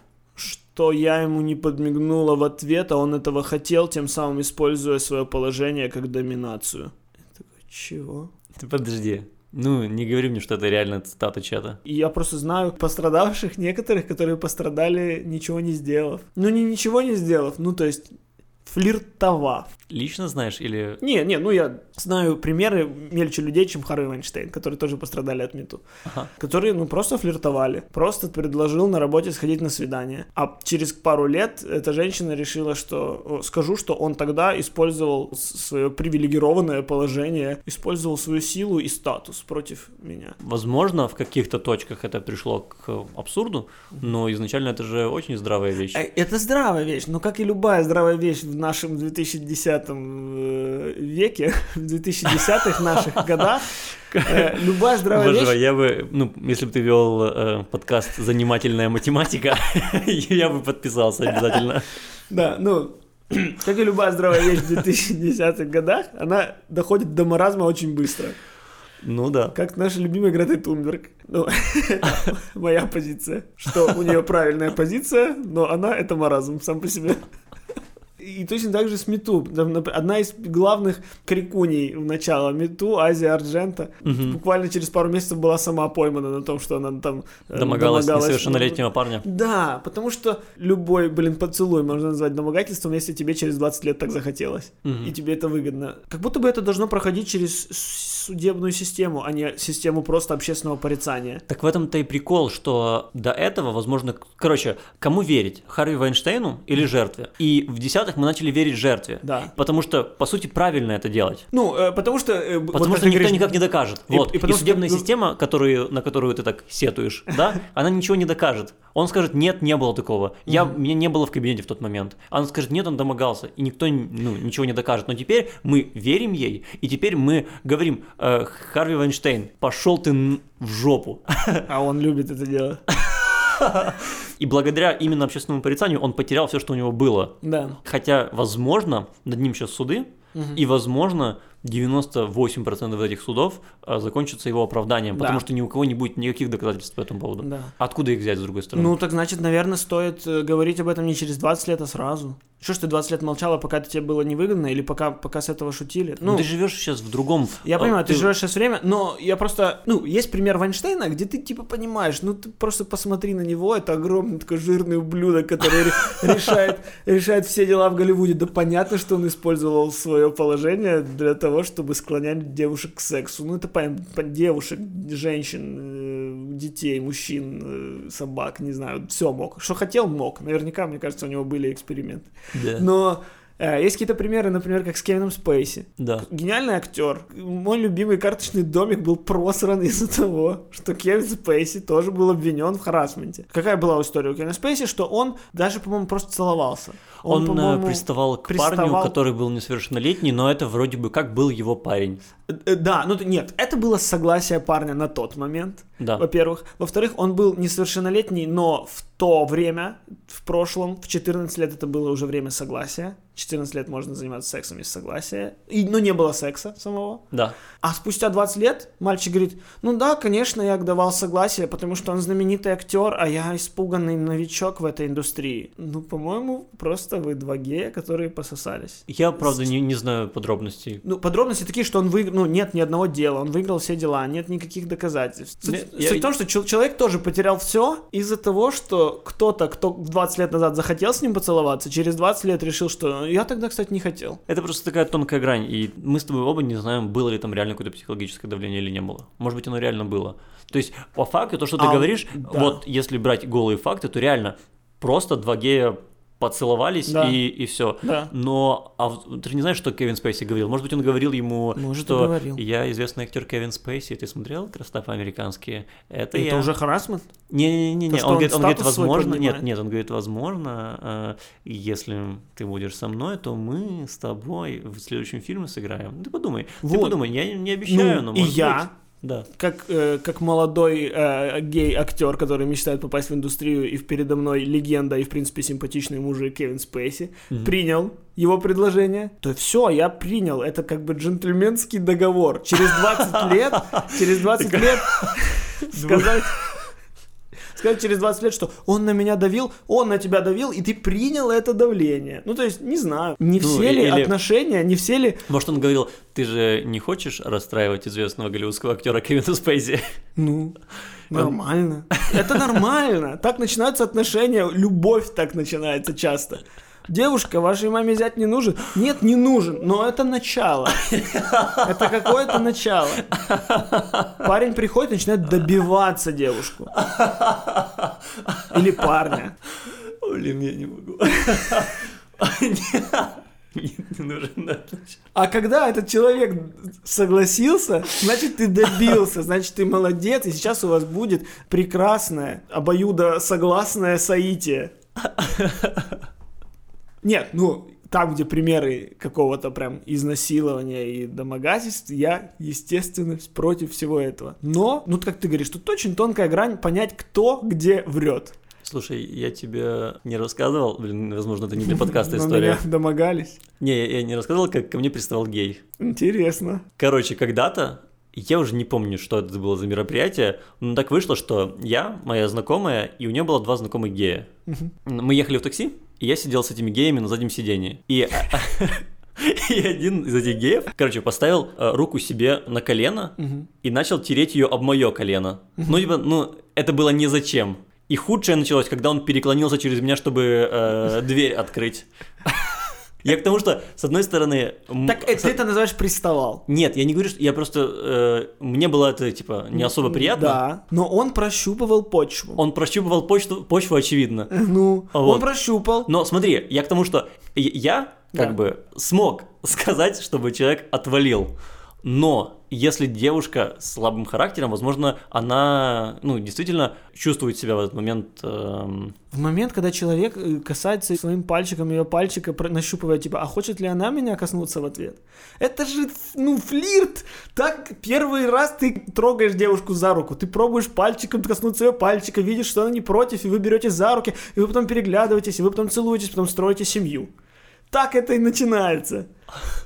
что я ему не подмигнула в ответ, а он этого хотел, тем самым используя свое положение как доминацию. Я такой, чего? Ты подожди. Ну, не говори мне, что это реально цитата чата. Я просто знаю пострадавших некоторых, которые пострадали, ничего не сделав. Ну, не ничего не сделав, ну, то есть флиртовав. Лично знаешь или... Не, не, ну я знаю примеры мельче людей, чем Харви Вайнштейн, которые тоже пострадали от мету. Ага. Которые, ну, просто флиртовали. Просто предложил на работе сходить на свидание. А через пару лет эта женщина решила, что... Скажу, что он тогда использовал свое привилегированное положение, использовал свою силу и статус против меня. Возможно, в каких-то точках это пришло к абсурду, но изначально это же очень здравая вещь. Э, Это здравая вещь, но как и любая здравая вещь в нашем 2010 э, веке, <laughs> в 2010-х наших годах, э, любая здравая Боже, вещь... я бы, ну, если бы ты вел э, подкаст «Занимательная математика», <laughs> я бы подписался обязательно. Да, ну, как и любая здравая вещь в 2010-х годах, она доходит до маразма очень быстро. Ну да. Как наша любимая Грета Тунберг. Ну, <laughs> моя позиция. Что у нее правильная позиция, но она это маразм сам по себе. И точно так же с Мету. Одна из главных крикуней в начало Мету, Азия Арджента, Мгм. буквально через пару месяцев была сама поймана на том, что она там э, Домогалась домогалась. несовершеннолетнего парня. Да, потому что любой, блин, поцелуй можно назвать домогательством, если тебе через 20 лет так захотелось. Мгм. И тебе это выгодно. Как будто бы это должно проходить через судебную систему, а не систему просто общественного порицания. Так в этом-то и прикол, что до этого, возможно, короче, кому верить? Харви Вайнштейну или жертве? И в десятых мы начали верить жертве. Да. Потому что, по сути, правильно это делать. Ну, э, потому что... э, вот Потому как что никто говоришь, никак не докажет. и- вот. и И, что, судебная ну- система, которую, на которую ты так сетуешь, <laughs> да, она ничего не докажет. Он скажет, нет, не было такого. Я, Меня не было в кабинете в тот момент. Она скажет, нет, он домогался. И никто ну, ничего не докажет. Но теперь мы верим ей, и теперь мы говорим, э, Харви Вайнштейн, пошел ты в жопу. А он любит это дело. И благодаря именно общественному порицанию он потерял все, что у него было. Да. Хотя, возможно, над ним сейчас суды, и, возможно, 98% этих судов а, закончатся его оправданием, Да. потому что ни у кого не будет никаких доказательств по этому поводу. Да. Откуда их взять, с другой стороны? Ну, так значит, наверное, стоит э, говорить об этом не через 20 лет, а сразу. Что ж ты 20 лет молчала, пока это тебе было невыгодно, или пока, пока с этого шутили? Ну, ты живешь сейчас в другом... Я а, понимаю, ты, живешь сейчас время, но я просто, ну, есть пример Вайнштейна, где ты типа понимаешь, ну ты просто посмотри на него, это огромный такой жирный ублюдок, который ре- <laughs> решает, решает все дела в Голливуде. Да понятно, что он использовал свое положение для того, чтобы склонять девушек к сексу. Ну это понятно, по- девушек, женщин, э, детей, мужчин, э, собак, не знаю, все мог. Что хотел, мог. Наверняка, мне кажется, у него были эксперименты. Да. Но есть какие-то примеры, например, как с Кевином Спейси. да. Гениальный актер. Мой любимый карточный домик был просран <laughs> из-за того, что Кевин Спейси тоже был обвинен в харасменте. Какая была история у Кевина Спейси, что он даже, по-моему, просто целовался. Он, э, по-моему, приставал к приставал- парню, который был несовершеннолетний, но это вроде бы как был его парень. э, э, Да, ну нет, это было согласие парня на тот момент, Да. во-первых. Во-вторых, он был несовершеннолетний, но в то время, в прошлом, в 14 лет это было уже время согласия. 14 лет можно заниматься сексом без согласия. И, но не было секса самого. Да. А спустя 20 лет мальчик говорит, ну да, конечно, я давал согласие, потому что он знаменитый актер, а я испуганный новичок в этой индустрии. Ну, по-моему, просто вы два гея, которые пососались. Я, правда, не, не знаю подробностей. Ну, подробности такие, что он выиграл, ну, нет ни одного дела, он выиграл все дела, нет никаких доказательств. Суть, я- суть в том, что чел- человек тоже потерял все из-за того, что кто-то, кто 20 лет назад захотел с ним поцеловаться, через 20 лет решил, что я тогда, кстати, не хотел. Это просто такая тонкая грань, и мы с тобой оба не знаем, было ли там реально какое-то психологическое давление или не было. Может быть, оно реально было. То есть, по факту, то, что ты А, говоришь, да. вот если брать голые факты, то реально просто два гея поцеловались Да. и, и все. Да. Но а ты же не знаешь, что Кевин Спейси говорил. Может быть, он говорил ему, Может, и что говорил. я известный актер Кевин Спейси. Ты смотрел «Красота по-американски»? Это, Это я. уже харасмент? Не-не-не, он, он говорит, он говорит, возможно, нет, нет, он говорит, возможно, э, если ты будешь со мной, то мы с тобой в следующем фильме сыграем. Ты подумай, ты Вот. подумай, я не обещаю, Ну, но и может я быть. Да. как, э, как молодой э, гей-актер, который мечтает попасть в индустрию, и передо мной легенда и, в принципе, симпатичный мужик Кевин Спейси, Мгм. принял его предложение, то все, я принял. Это как бы джентльменский договор. Через 20 <laughs> лет, через 20 лет <laughs> сказать... Сказать через 20 лет, что он на меня давил, он на тебя давил, и ты принял это давление. Ну, то есть, не знаю, не Ну, все ли или- отношения, не все ли... Может, он говорил, ты же не хочешь расстраивать известного голливудского актера Кевина Спейси? Ну, нормально. Это нормально. Так начинаются отношения, любовь так начинается часто. Девушка, вашей маме взять не нужен? Нет, не нужен, но это начало. Это какое-то начало. Парень приходит и начинает добиваться девушку. Или парня. Блин, я не могу. Нет, не нужен. А когда этот человек согласился, значит, ты добился, значит, ты молодец, и сейчас у вас будет прекрасное, обоюдо согласное соитие. Нет, ну, там, где примеры какого-то прям изнасилования и домогательств, я, естественно, против всего этого. Но, ну, как ты говоришь, тут очень тонкая грань понять, кто где врет. Слушай, я тебе не рассказывал, блин, возможно, это не для <laughs> подкаста история. меня домогались. Не, я- я не рассказывал, как ко мне приставал гей. Интересно. Короче, когда-то, я уже не помню, что это было за мероприятие, но так вышло, что я, моя знакомая, и у нее было два знакомых гея. Мы ехали в такси, и я сидел с этими геями на заднем сидении. И... <laughs> И один из этих геев, короче, поставил э, руку себе на колено и начал тереть ее об мое колено. Ну, типа, ну, это было не зачем. И худшее началось, когда он переклонился через меня, чтобы э, дверь открыть. <laughs> Я к тому, что, с одной стороны... м, Так э, ты это называешь приставал. нет, я не говорю, что я просто... э, мне было это, типа, не особо приятно. Да, но он прощупывал почву. Он прощупывал почту, почву, очевидно. <laughs> Ну, вот. он прощупал. Но смотри, я к тому, что я- я как Да. бы смог сказать, чтобы человек отвалил. Но если девушка с слабым характером, возможно, она, ну, действительно чувствует себя в этот момент... эм, В момент, когда человек э, касается своим пальчиком ее пальчика, нащупывая, типа, а хочет ли она меня коснуться в ответ? Это же, ну, флирт! Так первый раз ты трогаешь девушку за руку, ты пробуешь пальчиком коснуться ее пальчика, видишь, что она не против, и вы берете за руки, и вы потом переглядываетесь, и вы потом целуетесь, потом строите семью. Так это и начинается.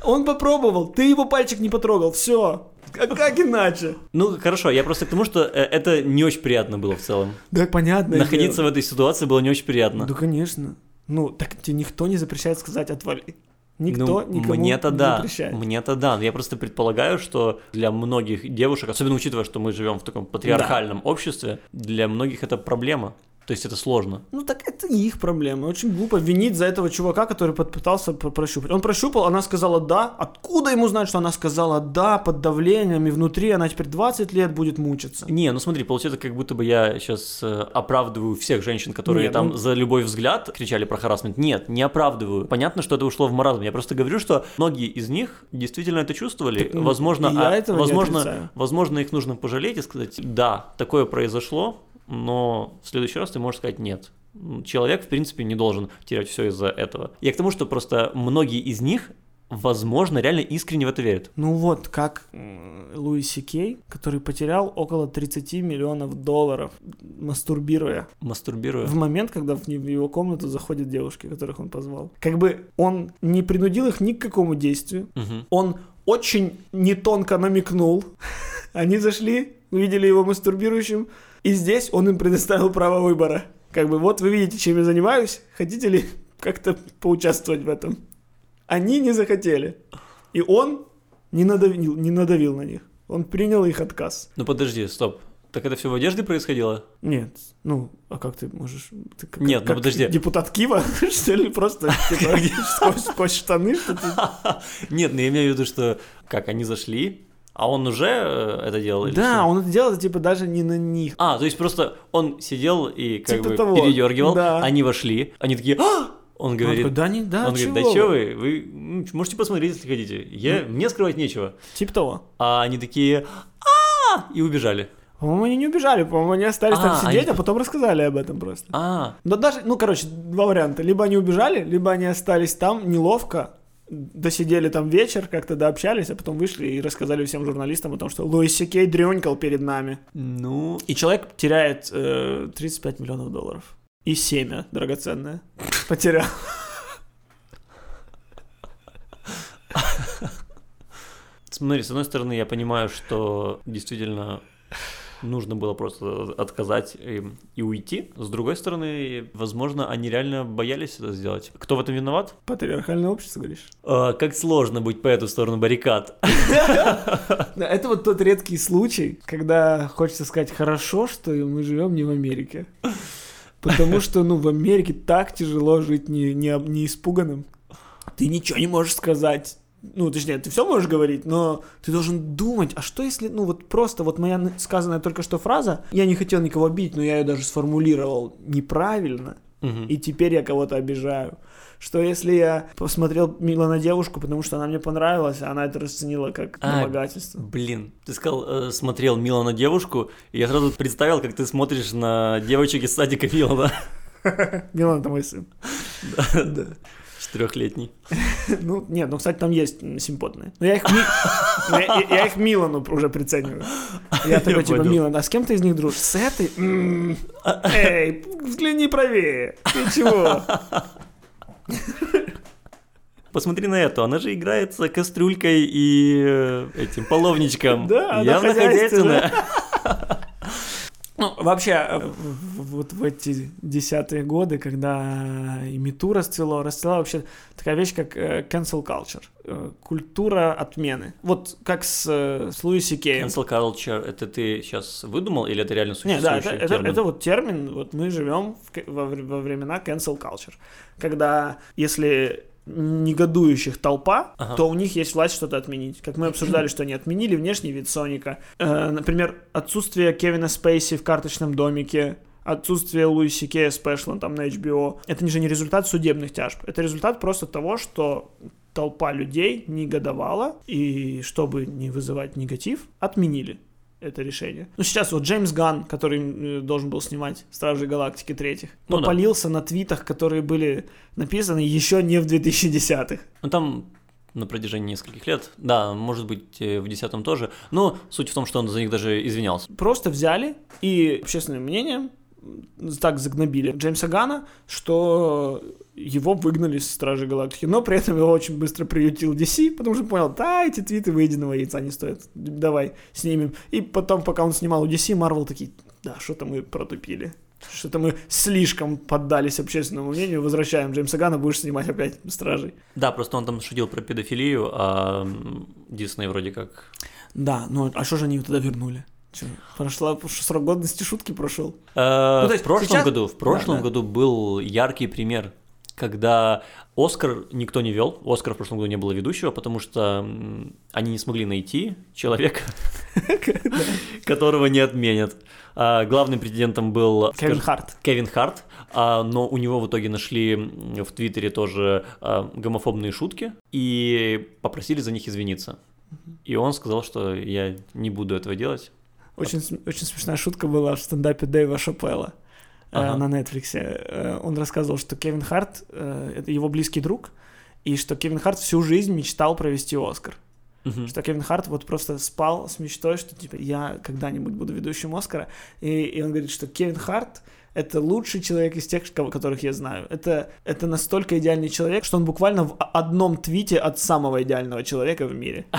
Он попробовал, ты его пальчик не потрогал, все. А как иначе? Ну, хорошо, я просто к тому, что э, это не очень приятно было в целом. Да, понятно. Находиться в этой ситуации было не очень приятно. Да, конечно. Ну, так тебе никто не запрещает сказать «отвали». Никто Ну, никому мне-то не да, запрещает. мне-то да. Я просто предполагаю, что для многих девушек, особенно учитывая, что мы живем в таком патриархальном обществе, для многих это проблема. То есть это сложно. Ну, так это не их проблема. Очень глупо винить за этого чувака, который попытался про- прощупать. Он прощупал, она сказала «да». Откуда ему знать, что она сказала «да» под давлением, и внутри она теперь 20 лет будет мучиться? Не, ну смотри, получается, как будто бы я сейчас оправдываю всех женщин, которые Нет, там ну- за любой взгляд кричали про харасмент. Нет, не оправдываю. Понятно, что это ушло в маразм. Я просто говорю, что многие из них действительно это чувствовали. Так, ну, возможно, а- возможно, возможно, их нужно пожалеть и сказать, да, такое произошло, но в следующий раз ты можешь сказать нет. Человек, в принципе, не должен терять все из-за этого. Я к тому, что просто многие из них, возможно, реально искренне в это верят. Ну вот, как Луи Си Кей, который потерял около 30 миллионов долларов, мастурбируя. Мастурбируя. В момент, когда в его комнату заходят девушки, которых он позвал. Как бы он не принудил их ни к какому действию. Мгм. Он очень не тонко намекнул. <laughs> Они зашли, увидели его мастурбирующим, и здесь он им предоставил право выбора. Как бы вот вы видите, чем я занимаюсь, хотите ли как-то поучаствовать в этом? Они не захотели. И он не надавил, не надавил на них. Он принял их отказ. Ну подожди, стоп. Так это все в одежде происходило? Нет, ну, а как ты можешь... Ты как, Нет, ну как подожди. депутат Кива, <laughs> что ли, просто типа, <laughs> сквозь, штаны. Нет, ну я имею в виду, что как они зашли, а он уже э, это делал? или Да, что? он это делал, типа, даже не на них. А, то есть просто он сидел и как Типа бы того, передергивал, да. они вошли, они такие, «А!» он Он говорит, такой, да, не, да, он говорит, да чего вы?» вы, можете посмотреть, если хотите, я, мне скрывать нечего. Типа того. А они такие, а и убежали. По-моему, они не убежали, по-моему, они остались там А, сидеть, они- а потом рассказали об этом просто. А, Но даже, ну, короче, два варианта. Либо они убежали, либо они остались там неловко, досидели там вечер, как-то дообщались, а потом вышли и рассказали всем журналистам о том, что Луис Сикей дрёнькал перед нами. Ну, И человек теряет э, 35 миллионов долларов. И семя драгоценное потерял. <laughs> смотри, с одной стороны, я понимаю, что действительно нужно было просто отказать им и уйти. С другой стороны, возможно, они реально боялись это сделать. Кто в этом виноват? Патриархальное общество, говоришь? А, как сложно быть по эту сторону баррикад. Это вот тот редкий случай, когда хочется сказать хорошо, что мы живем не в Америке. Потому что, ну, в Америке так тяжело жить не, не, не испуганным. Ты ничего не можешь сказать. Ну, точнее, ты все можешь говорить, но ты должен думать, а что если, ну, вот просто вот моя сказанная только что фраза, я не хотел никого обидеть, но я ее даже сформулировал неправильно, Мгм. и теперь я кого-то обижаю. Что если я посмотрел мило на девушку, потому что она мне понравилась, а она это расценила как А, домогательство? Блин, ты сказал, э, смотрел Мила на девушку, и я сразу представил, как ты смотришь на девочек из садика Милана, <laughs> Милан это мой сын. Да. Четырехлетний. <laughs> Ну, нет, ну, кстати, там есть симпотные. Но я их, ми- я, я- я их Милану уже прицениваю. Я <laughs> такой, типа, понял. Милан, а с кем ты из них дружишь? С этой? М, Эй, взгляни правее. Ты чего? <laughs> Посмотри на эту, она же играется кастрюлькой и э, этим половничком. Да, она Явно хозяйственная. Ну, вообще, э, вот в эти десятые годы, когда и Мету расцвело, расцвела вообще такая вещь, как э, cancel culture. э, Культура отмены. Вот как с, с Луиси Кеем. Cancel culture, это ты сейчас выдумал или это реально Не, да, существующий это, это- термин? это вот термин, вот мы живем в во, во времена cancel culture, когда если негодующих толпа, Ага. то у них есть власть что-то отменить. Как мы обсуждали, что они отменили внешний вид Соника. Э, например, отсутствие Кевина Спейси в карточном домике, отсутствие Луиси Кея спешла там на HBO. Это же не результат судебных тяжб. Это результат просто того, что толпа людей негодовала, и чтобы не вызывать негатив, отменили это решение. Ну, сейчас вот Джеймс Ганн, который э, должен был снимать «Стражи Галактики» третьих, Ну да. попалился на твитах, которые были написаны еще не в 2010-х. Ну там на протяжении нескольких лет, да, может быть, э, в десятом тоже, но суть в том, что он за них даже извинялся. Просто взяли и общественным мнением так загнобили Джеймса Гана, что его выгнали с Стражи Галактики, но при этом его очень быстро приютил DC, потому что понял, да, эти твиты выеденного яйца не стоят, давай снимем. И потом, пока он снимал у DC, Марвел такие, да, что-то мы протупили. Что-то мы слишком поддались общественному мнению, возвращаем Джеймса Гана, будешь снимать опять Стражей. Да, просто он там шутил про педофилию, а Дисней вроде как... Да, ну а что же они его тогда вернули? Чё, прошла, срок годности шутки прошел. Э, Ну, в прошлом сейчас- году, в прошлом да. году был яркий пример, когда Оскар никто не вел, Оскар в прошлом году не было ведущего, потому что они не смогли найти человека, <laughs> которого не отменят. А, Главным претендентом был Кевин Харт. Кевин Харт, а, но у него в итоге нашли в Твиттере тоже а, гомофобные шутки и попросили за них извиниться. И он сказал, что я не буду этого делать. Очень, очень смешная шутка была в стендапе Дэйва Шапелла э, Ага. на Netflix. Э, Он рассказывал, что Кевин Харт э, это его близкий друг, и что Кевин Харт всю жизнь мечтал провести Оскар. Мгм. Что Кевин Харт вот просто спал с мечтой, что типа я когда-нибудь буду ведущим Оскара. И, и он говорит, что Кевин Харт это лучший человек из тех, кого- которых я знаю. Это, это настолько идеальный человек, что он буквально в одном твите от самого идеального человека в мире. <laughs>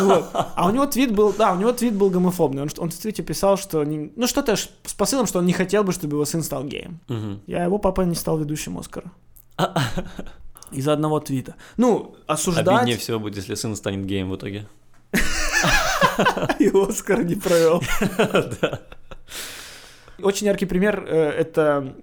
Вот. А у него твит был, да, у него твит был гомофобный. Он, он в твите писал, что, не- ну что-то с посылом, что он не хотел бы, чтобы его сын стал геем. Мгм. Я его папа не стал ведущим Оскара. <laughs> Из-за одного твита. Ну, осуждать... Обиднее всего будет, если сын станет геем в итоге. <laughs> И Оскар не провел. <laughs> Очень яркий пример э, это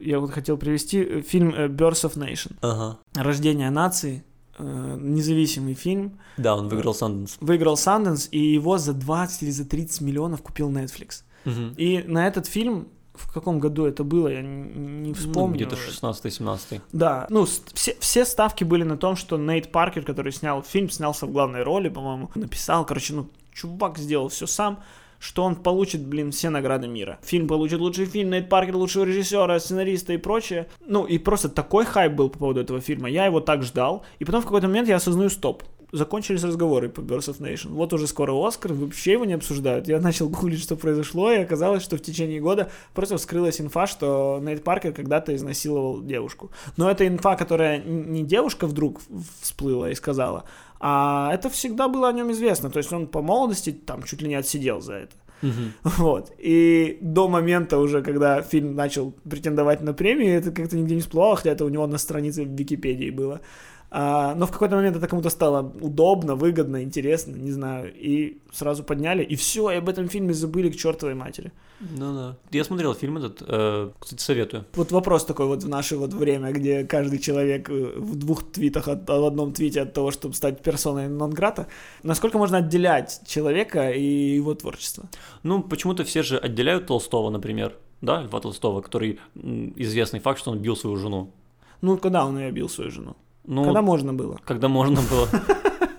я вот хотел привести э, фильм э, Birth of Nation. Ага. Рождение нации. Э, Независимый фильм. Да, он выиграл Санденс. Выиграл Санденс, и его за 20 или за 30 миллионов купил Netflix. Мгм. И на этот фильм, в каком году это было, я не, Ну, вспомню. где-то 16-17. Да, ну, все, все ставки были на том, что Нейт Паркер, который снял фильм, снялся в главной роли, по-моему, написал, короче, ну, чувак сделал все сам, что он получит, блин, все награды мира. Фильм получит лучший фильм, Нейт Паркер лучшего режиссера, сценариста и прочее. Ну, и просто такой хайп был по поводу этого фильма. Я его так ждал. И потом в какой-то момент я осознаю, стоп, закончились разговоры по Birds of Nation. Вот уже скоро Оскар, вообще его не обсуждают. Я начал гуглить, что произошло, и оказалось, что в течение года просто вскрылась инфа, что Нейт Паркер когда-то изнасиловал девушку. Но это инфа, которая не девушка вдруг всплыла и сказала, а это всегда было о нем известно. То есть он по молодости там чуть ли не отсидел за это. Мгм. <laughs> Вот. И до момента уже, когда фильм начал претендовать на премию, это как-то нигде не всплывало, хотя это у него на странице в Википедии было. А, но в какой-то момент это кому-то стало удобно, выгодно, интересно, не знаю. И сразу подняли, и все, и об этом фильме забыли к чертовой матери. Ну да. Я смотрел фильм этот, э, кстати, советую. Вот вопрос такой вот в наше вот время, где каждый человек э, в двух твитах, от, в одном твите от того, чтобы стать персоной нон-грата, насколько можно отделять человека и его творчество? Ну, почему-то все же отделяют Толстого, например, да, Льва Толстого, который известный факт, что он бил свою жену. Ну, когда он ее бил, свою жену? Ну, Когда можно было? когда можно было. <laughs>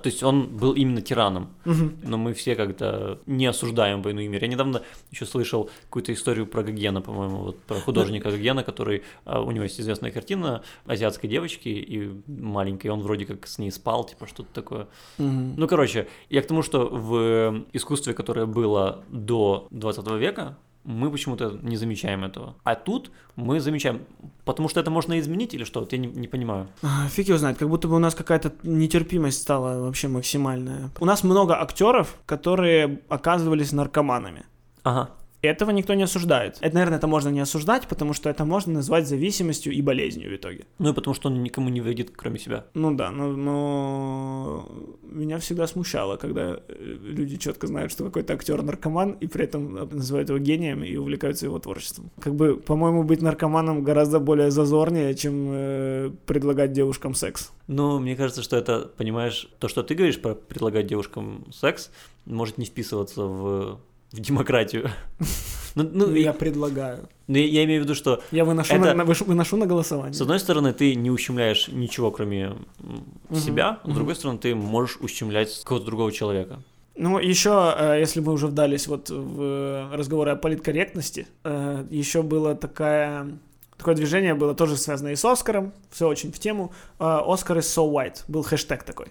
То есть он был именно тираном. Но мы все как-то не осуждаем войну и мир. Я недавно еще слышал какую-то историю про Гогена, по-моему, вот про художника Гогена, который, а, у него есть известная картина азиатской девочки и маленькой, он вроде как с ней спал, типа что-то такое. Ну, короче, я к тому, что в искусстве, которое было до 20 века, мы почему-то не замечаем этого. А тут мы замечаем, потому что это можно изменить или что? Вот я не, не понимаю. А, Фиг его знает, как будто бы у нас какая-то нетерпимость стала вообще максимальная. У нас много актеров, которые оказывались наркоманами. Ага. Этого никто не осуждает. Это, наверное, это можно не осуждать, потому что это можно назвать зависимостью и болезнью в итоге. Ну и потому что он никому не вредит, кроме себя. Ну да, но, но меня всегда смущало, когда э, люди четко знают, что какой-то актер наркоман, и при этом называют его гением и увлекаются его творчеством. Как бы, по-моему, быть наркоманом гораздо более зазорнее, чем э, предлагать девушкам секс. Ну, мне кажется, что это, понимаешь, то, что ты говоришь про предлагать девушкам секс, может не вписываться в, в демократию. <laughs> Ну, ну, я я, предлагаю. ну, я- я имею в виду, что Я выношу, Это- на, на- выношу на голосование. с одной стороны ты не ущемляешь ничего, кроме Мгм, себя, с мгм. другой стороны ты можешь ущемлять какого-то другого человека. Ну, еще, э, если мы уже вдались вот в э, разговоры о политкорректности, э, еще было такая, такое движение было тоже связано и с Оскаром, все очень в тему. Оскар is so white, был хэштег такой,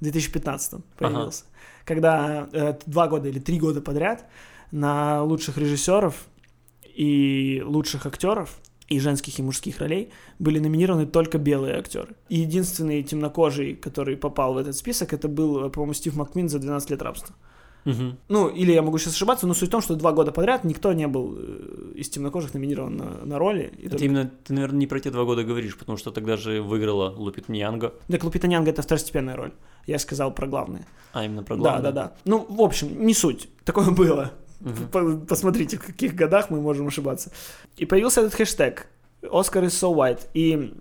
в 2015 появился. Когда э, два года или три года подряд на лучших режиссеров и лучших актеров и женских и мужских ролей были номинированы только белые актеры. И единственный темнокожий, который попал в этот список, это был, по-моему, Стив Макквин за 12 лет рабства. Мгм. Ну, или я могу сейчас ошибаться, но суть в том, что два года подряд никто не был э, из темнокожих номинирован на, на роли. И Это только- именно, ты, наверное, не про те два года говоришь, потому что тогда же выиграла Лупит Ньянго, Так Лупита Нянга это второстепенная роль. Я сказал про главные. а именно про Да, главное. да, да. Ну, в общем, не суть. Такое было. По- Посмотрите, в каких годах мы можем ошибаться. И появился этот хэштег Oscar is so white. И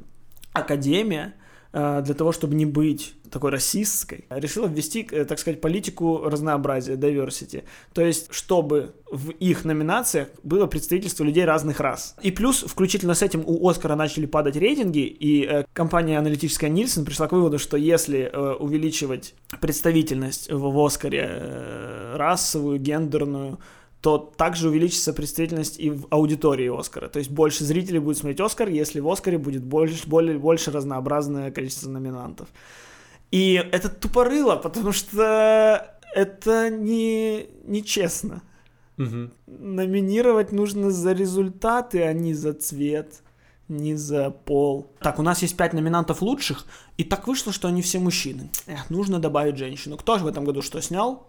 Академия для того, чтобы не быть такой расистской, решила ввести, э, так сказать, политику разнообразия, diversity. То есть, чтобы в их номинациях было представительство людей разных рас. И плюс, включительно с этим, у Оскара начали падать рейтинги, и э, компания аналитическая Нильсон пришла к выводу, что если э, увеличивать представительность в, в Оскаре э, расовую, гендерную, то также увеличится представительность и в аудитории Оскара. То есть больше зрителей будет смотреть Оскар, если в Оскаре будет больше, более, больше разнообразное количество номинантов. И это тупорыло, потому что это не, нечестно. Мгм. Номинировать нужно за результаты, а не за цвет, не за пол. Так, у нас есть пять номинантов лучших, и так вышло, что они все мужчины. Эх, нужно добавить женщину. Кто же в этом году что снял?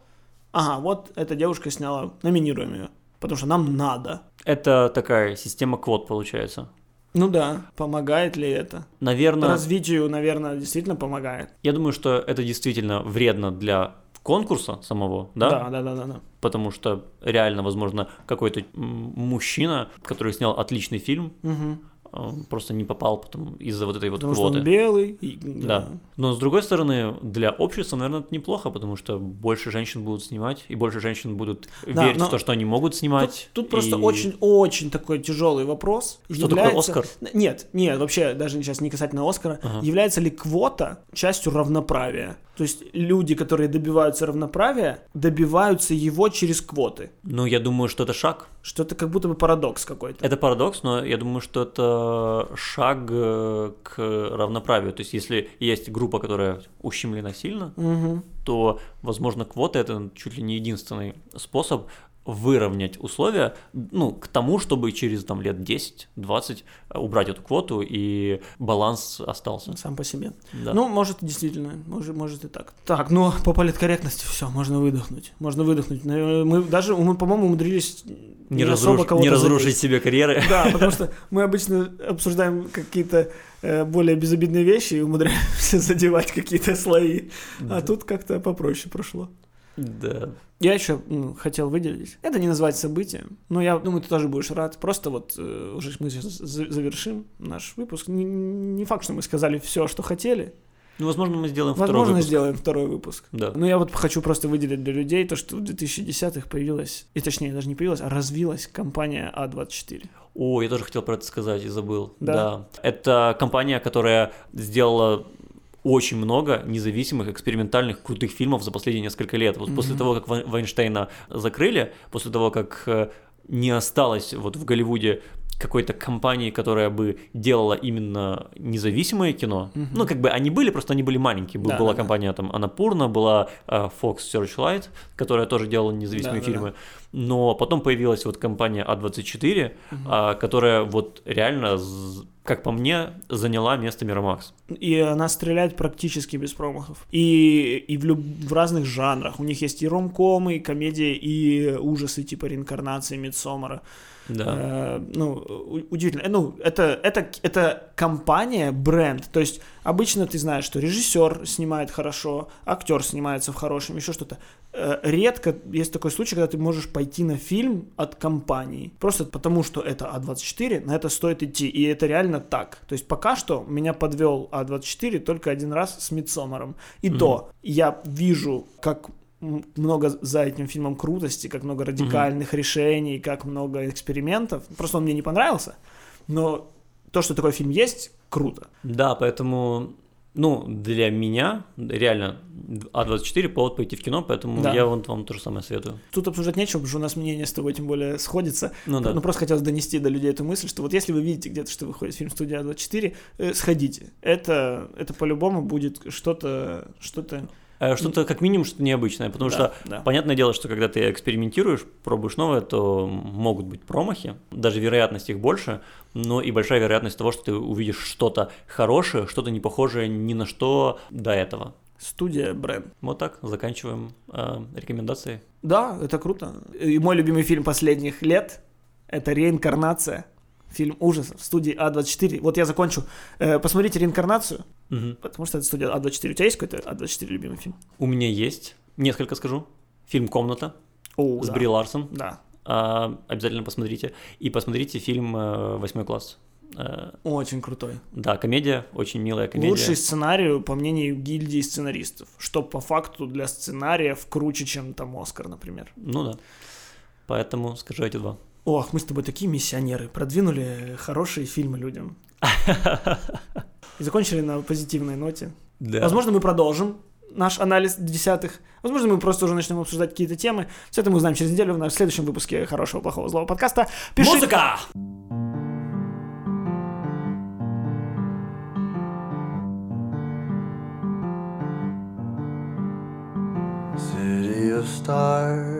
Ага, вот эта девушка сняла, номинируем ее. Потому что нам надо. Это такая система квот получается. Ну да, помогает ли это? Наверное, Развитию, наверное, действительно помогает. я думаю, что это действительно вредно для конкурса самого, да? Да, да, да, да. да. Потому что реально, возможно, какой-то мужчина, который снял отличный фильм, Мгм. Он просто не попал потом из-за вот этой вот Потому что квоты. он белый. и- Да. Но с другой стороны, для общества, наверное, это неплохо, потому что больше женщин будут снимать, и больше женщин будут Да, верить в то, что они могут снимать. Тут, тут просто очень-очень такой тяжелый вопрос. Что такое Оскар? Нет, нет, вообще даже сейчас не касательно Оскара. Ага. Является ли квота частью равноправия? То есть люди, которые добиваются равноправия, добиваются его через квоты. Ну, я думаю, что это шаг. Что это как будто бы парадокс какой-то. Это парадокс, но я думаю, что это шаг э, к равноправию. То есть, если есть группа, которая ущемлена сильно, Мгм. то, возможно, квота это чуть ли не единственный способ выровнять условия, ну, к тому, чтобы через там лет 10-20 убрать эту квоту и баланс остался. Сам по себе. Да. Ну, может, действительно, может, может и так. Так, ну, по политкорректности все, можно выдохнуть. Можно выдохнуть. Но Мы даже, мы, по-моему, умудрились не, особо разруш- кого-то не разрушить задеть. себе карьеры. Да, потому что мы обычно обсуждаем какие-то э, более безобидные вещи и умудряемся <laughs> задевать какие-то слои. А тут как-то попроще прошло. Да. Я еще хотел выделить. Это не назвать событием, но я думаю, ты тоже будешь рад. Просто вот э, уже мы сейчас за- завершим наш выпуск. Не, не факт, что мы сказали все, что хотели. Ну, возможно, мы сделаем второй Возможно, выпуск. сделаем второй выпуск. Да. Но я вот хочу просто выделить для людей то, что в 2010-х появилась, и точнее даже не появилась, а развилась компания А А24. О, я тоже хотел про это сказать и забыл. Да? Это компания, которая сделала очень много независимых, экспериментальных, крутых фильмов за последние несколько лет. Вот после Мгм. того, как Вай- Вайнштейна закрыли, после того, как э, не осталось вот в Голливуде какой-то компании, которая бы делала именно независимое кино. Мгм. Ну, как бы они были, просто они были маленькие. Да, была да, да. компания там Анапурна, была э, Fox Searchlight, которая тоже делала независимые Да, да, да. фильмы. Но потом появилась вот компания А24, Мгм. а, которая вот реально, как по мне, заняла место Мирамакс. И она стреляет практически без промахов. И, и в, люб- в разных жанрах. У них есть и ромкомы, и комедии, и ужасы типа реинкарнации Мидсомара. Да. Э, ну, удивительно. Э, Ну, это, это, это компания, бренд. То есть обычно ты знаешь, что режиссер снимает хорошо, актер снимается в хорошем, еще что-то. Э, Редко есть такой случай, когда ты можешь пойти на фильм от компании. Просто потому, что это А24, на это стоит идти. И это реально так. То есть пока что меня подвел А24 только один раз с Мидсомером. И Мгм. то я вижу, как много за этим фильмом крутости, как много радикальных решений, как много экспериментов. Просто он мне не понравился, но то, что такой фильм есть, круто. Да, поэтому, ну, для меня реально А24 повод пойти в кино, поэтому Да. я вот вам то же самое советую. Тут обсуждать нечего, потому что у нас мнение с тобой тем более сходится. Ну да. Ну, просто хотелось донести до людей эту мысль, что вот если вы видите где-то, что выходит фильм «Студия А24», э, сходите. Это, это по-любому будет что-то, что-то... Э, Что-то как минимум что-то необычное, потому Да, что да. понятное дело, что когда ты экспериментируешь, пробуешь новое, то могут быть промахи, даже вероятность их больше, но и большая вероятность того, что ты увидишь что-то хорошее, что-то не похожее ни на что до этого. Студия бренд. Вот так, заканчиваем э, рекомендации. Да, это круто. И мой любимый фильм последних лет — это «Реинкарнация». Фильм ужасов студии А24. Вот я закончу. Э, Посмотрите «Реинкарнацию», Мгм. потому что это студия А24. У тебя есть какой-то А24 любимый фильм? У меня есть, несколько скажу, фильм «Комната» О, с да. Бри Ларсон. Да. А, обязательно посмотрите. И посмотрите фильм э, «Восьмой класс». Э, Очень крутой. да, комедия, очень милая комедия. Лучший сценарий, по мнению гильдии сценаристов. Что по факту для сценариев круче, чем там Оскар, например. Ну да. Поэтому скажу эти два. Ох, мы с тобой такие миссионеры. Продвинули хорошие фильмы людям. <laughs> И закончили на позитивной ноте. Да. Возможно, мы продолжим наш анализ десятых. Возможно, мы просто уже начнем обсуждать какие-то темы. Все это мы узнаем через неделю в нашем следующем выпуске хорошего, плохого, злого подкаста. Пиши... Музыка! City of stars,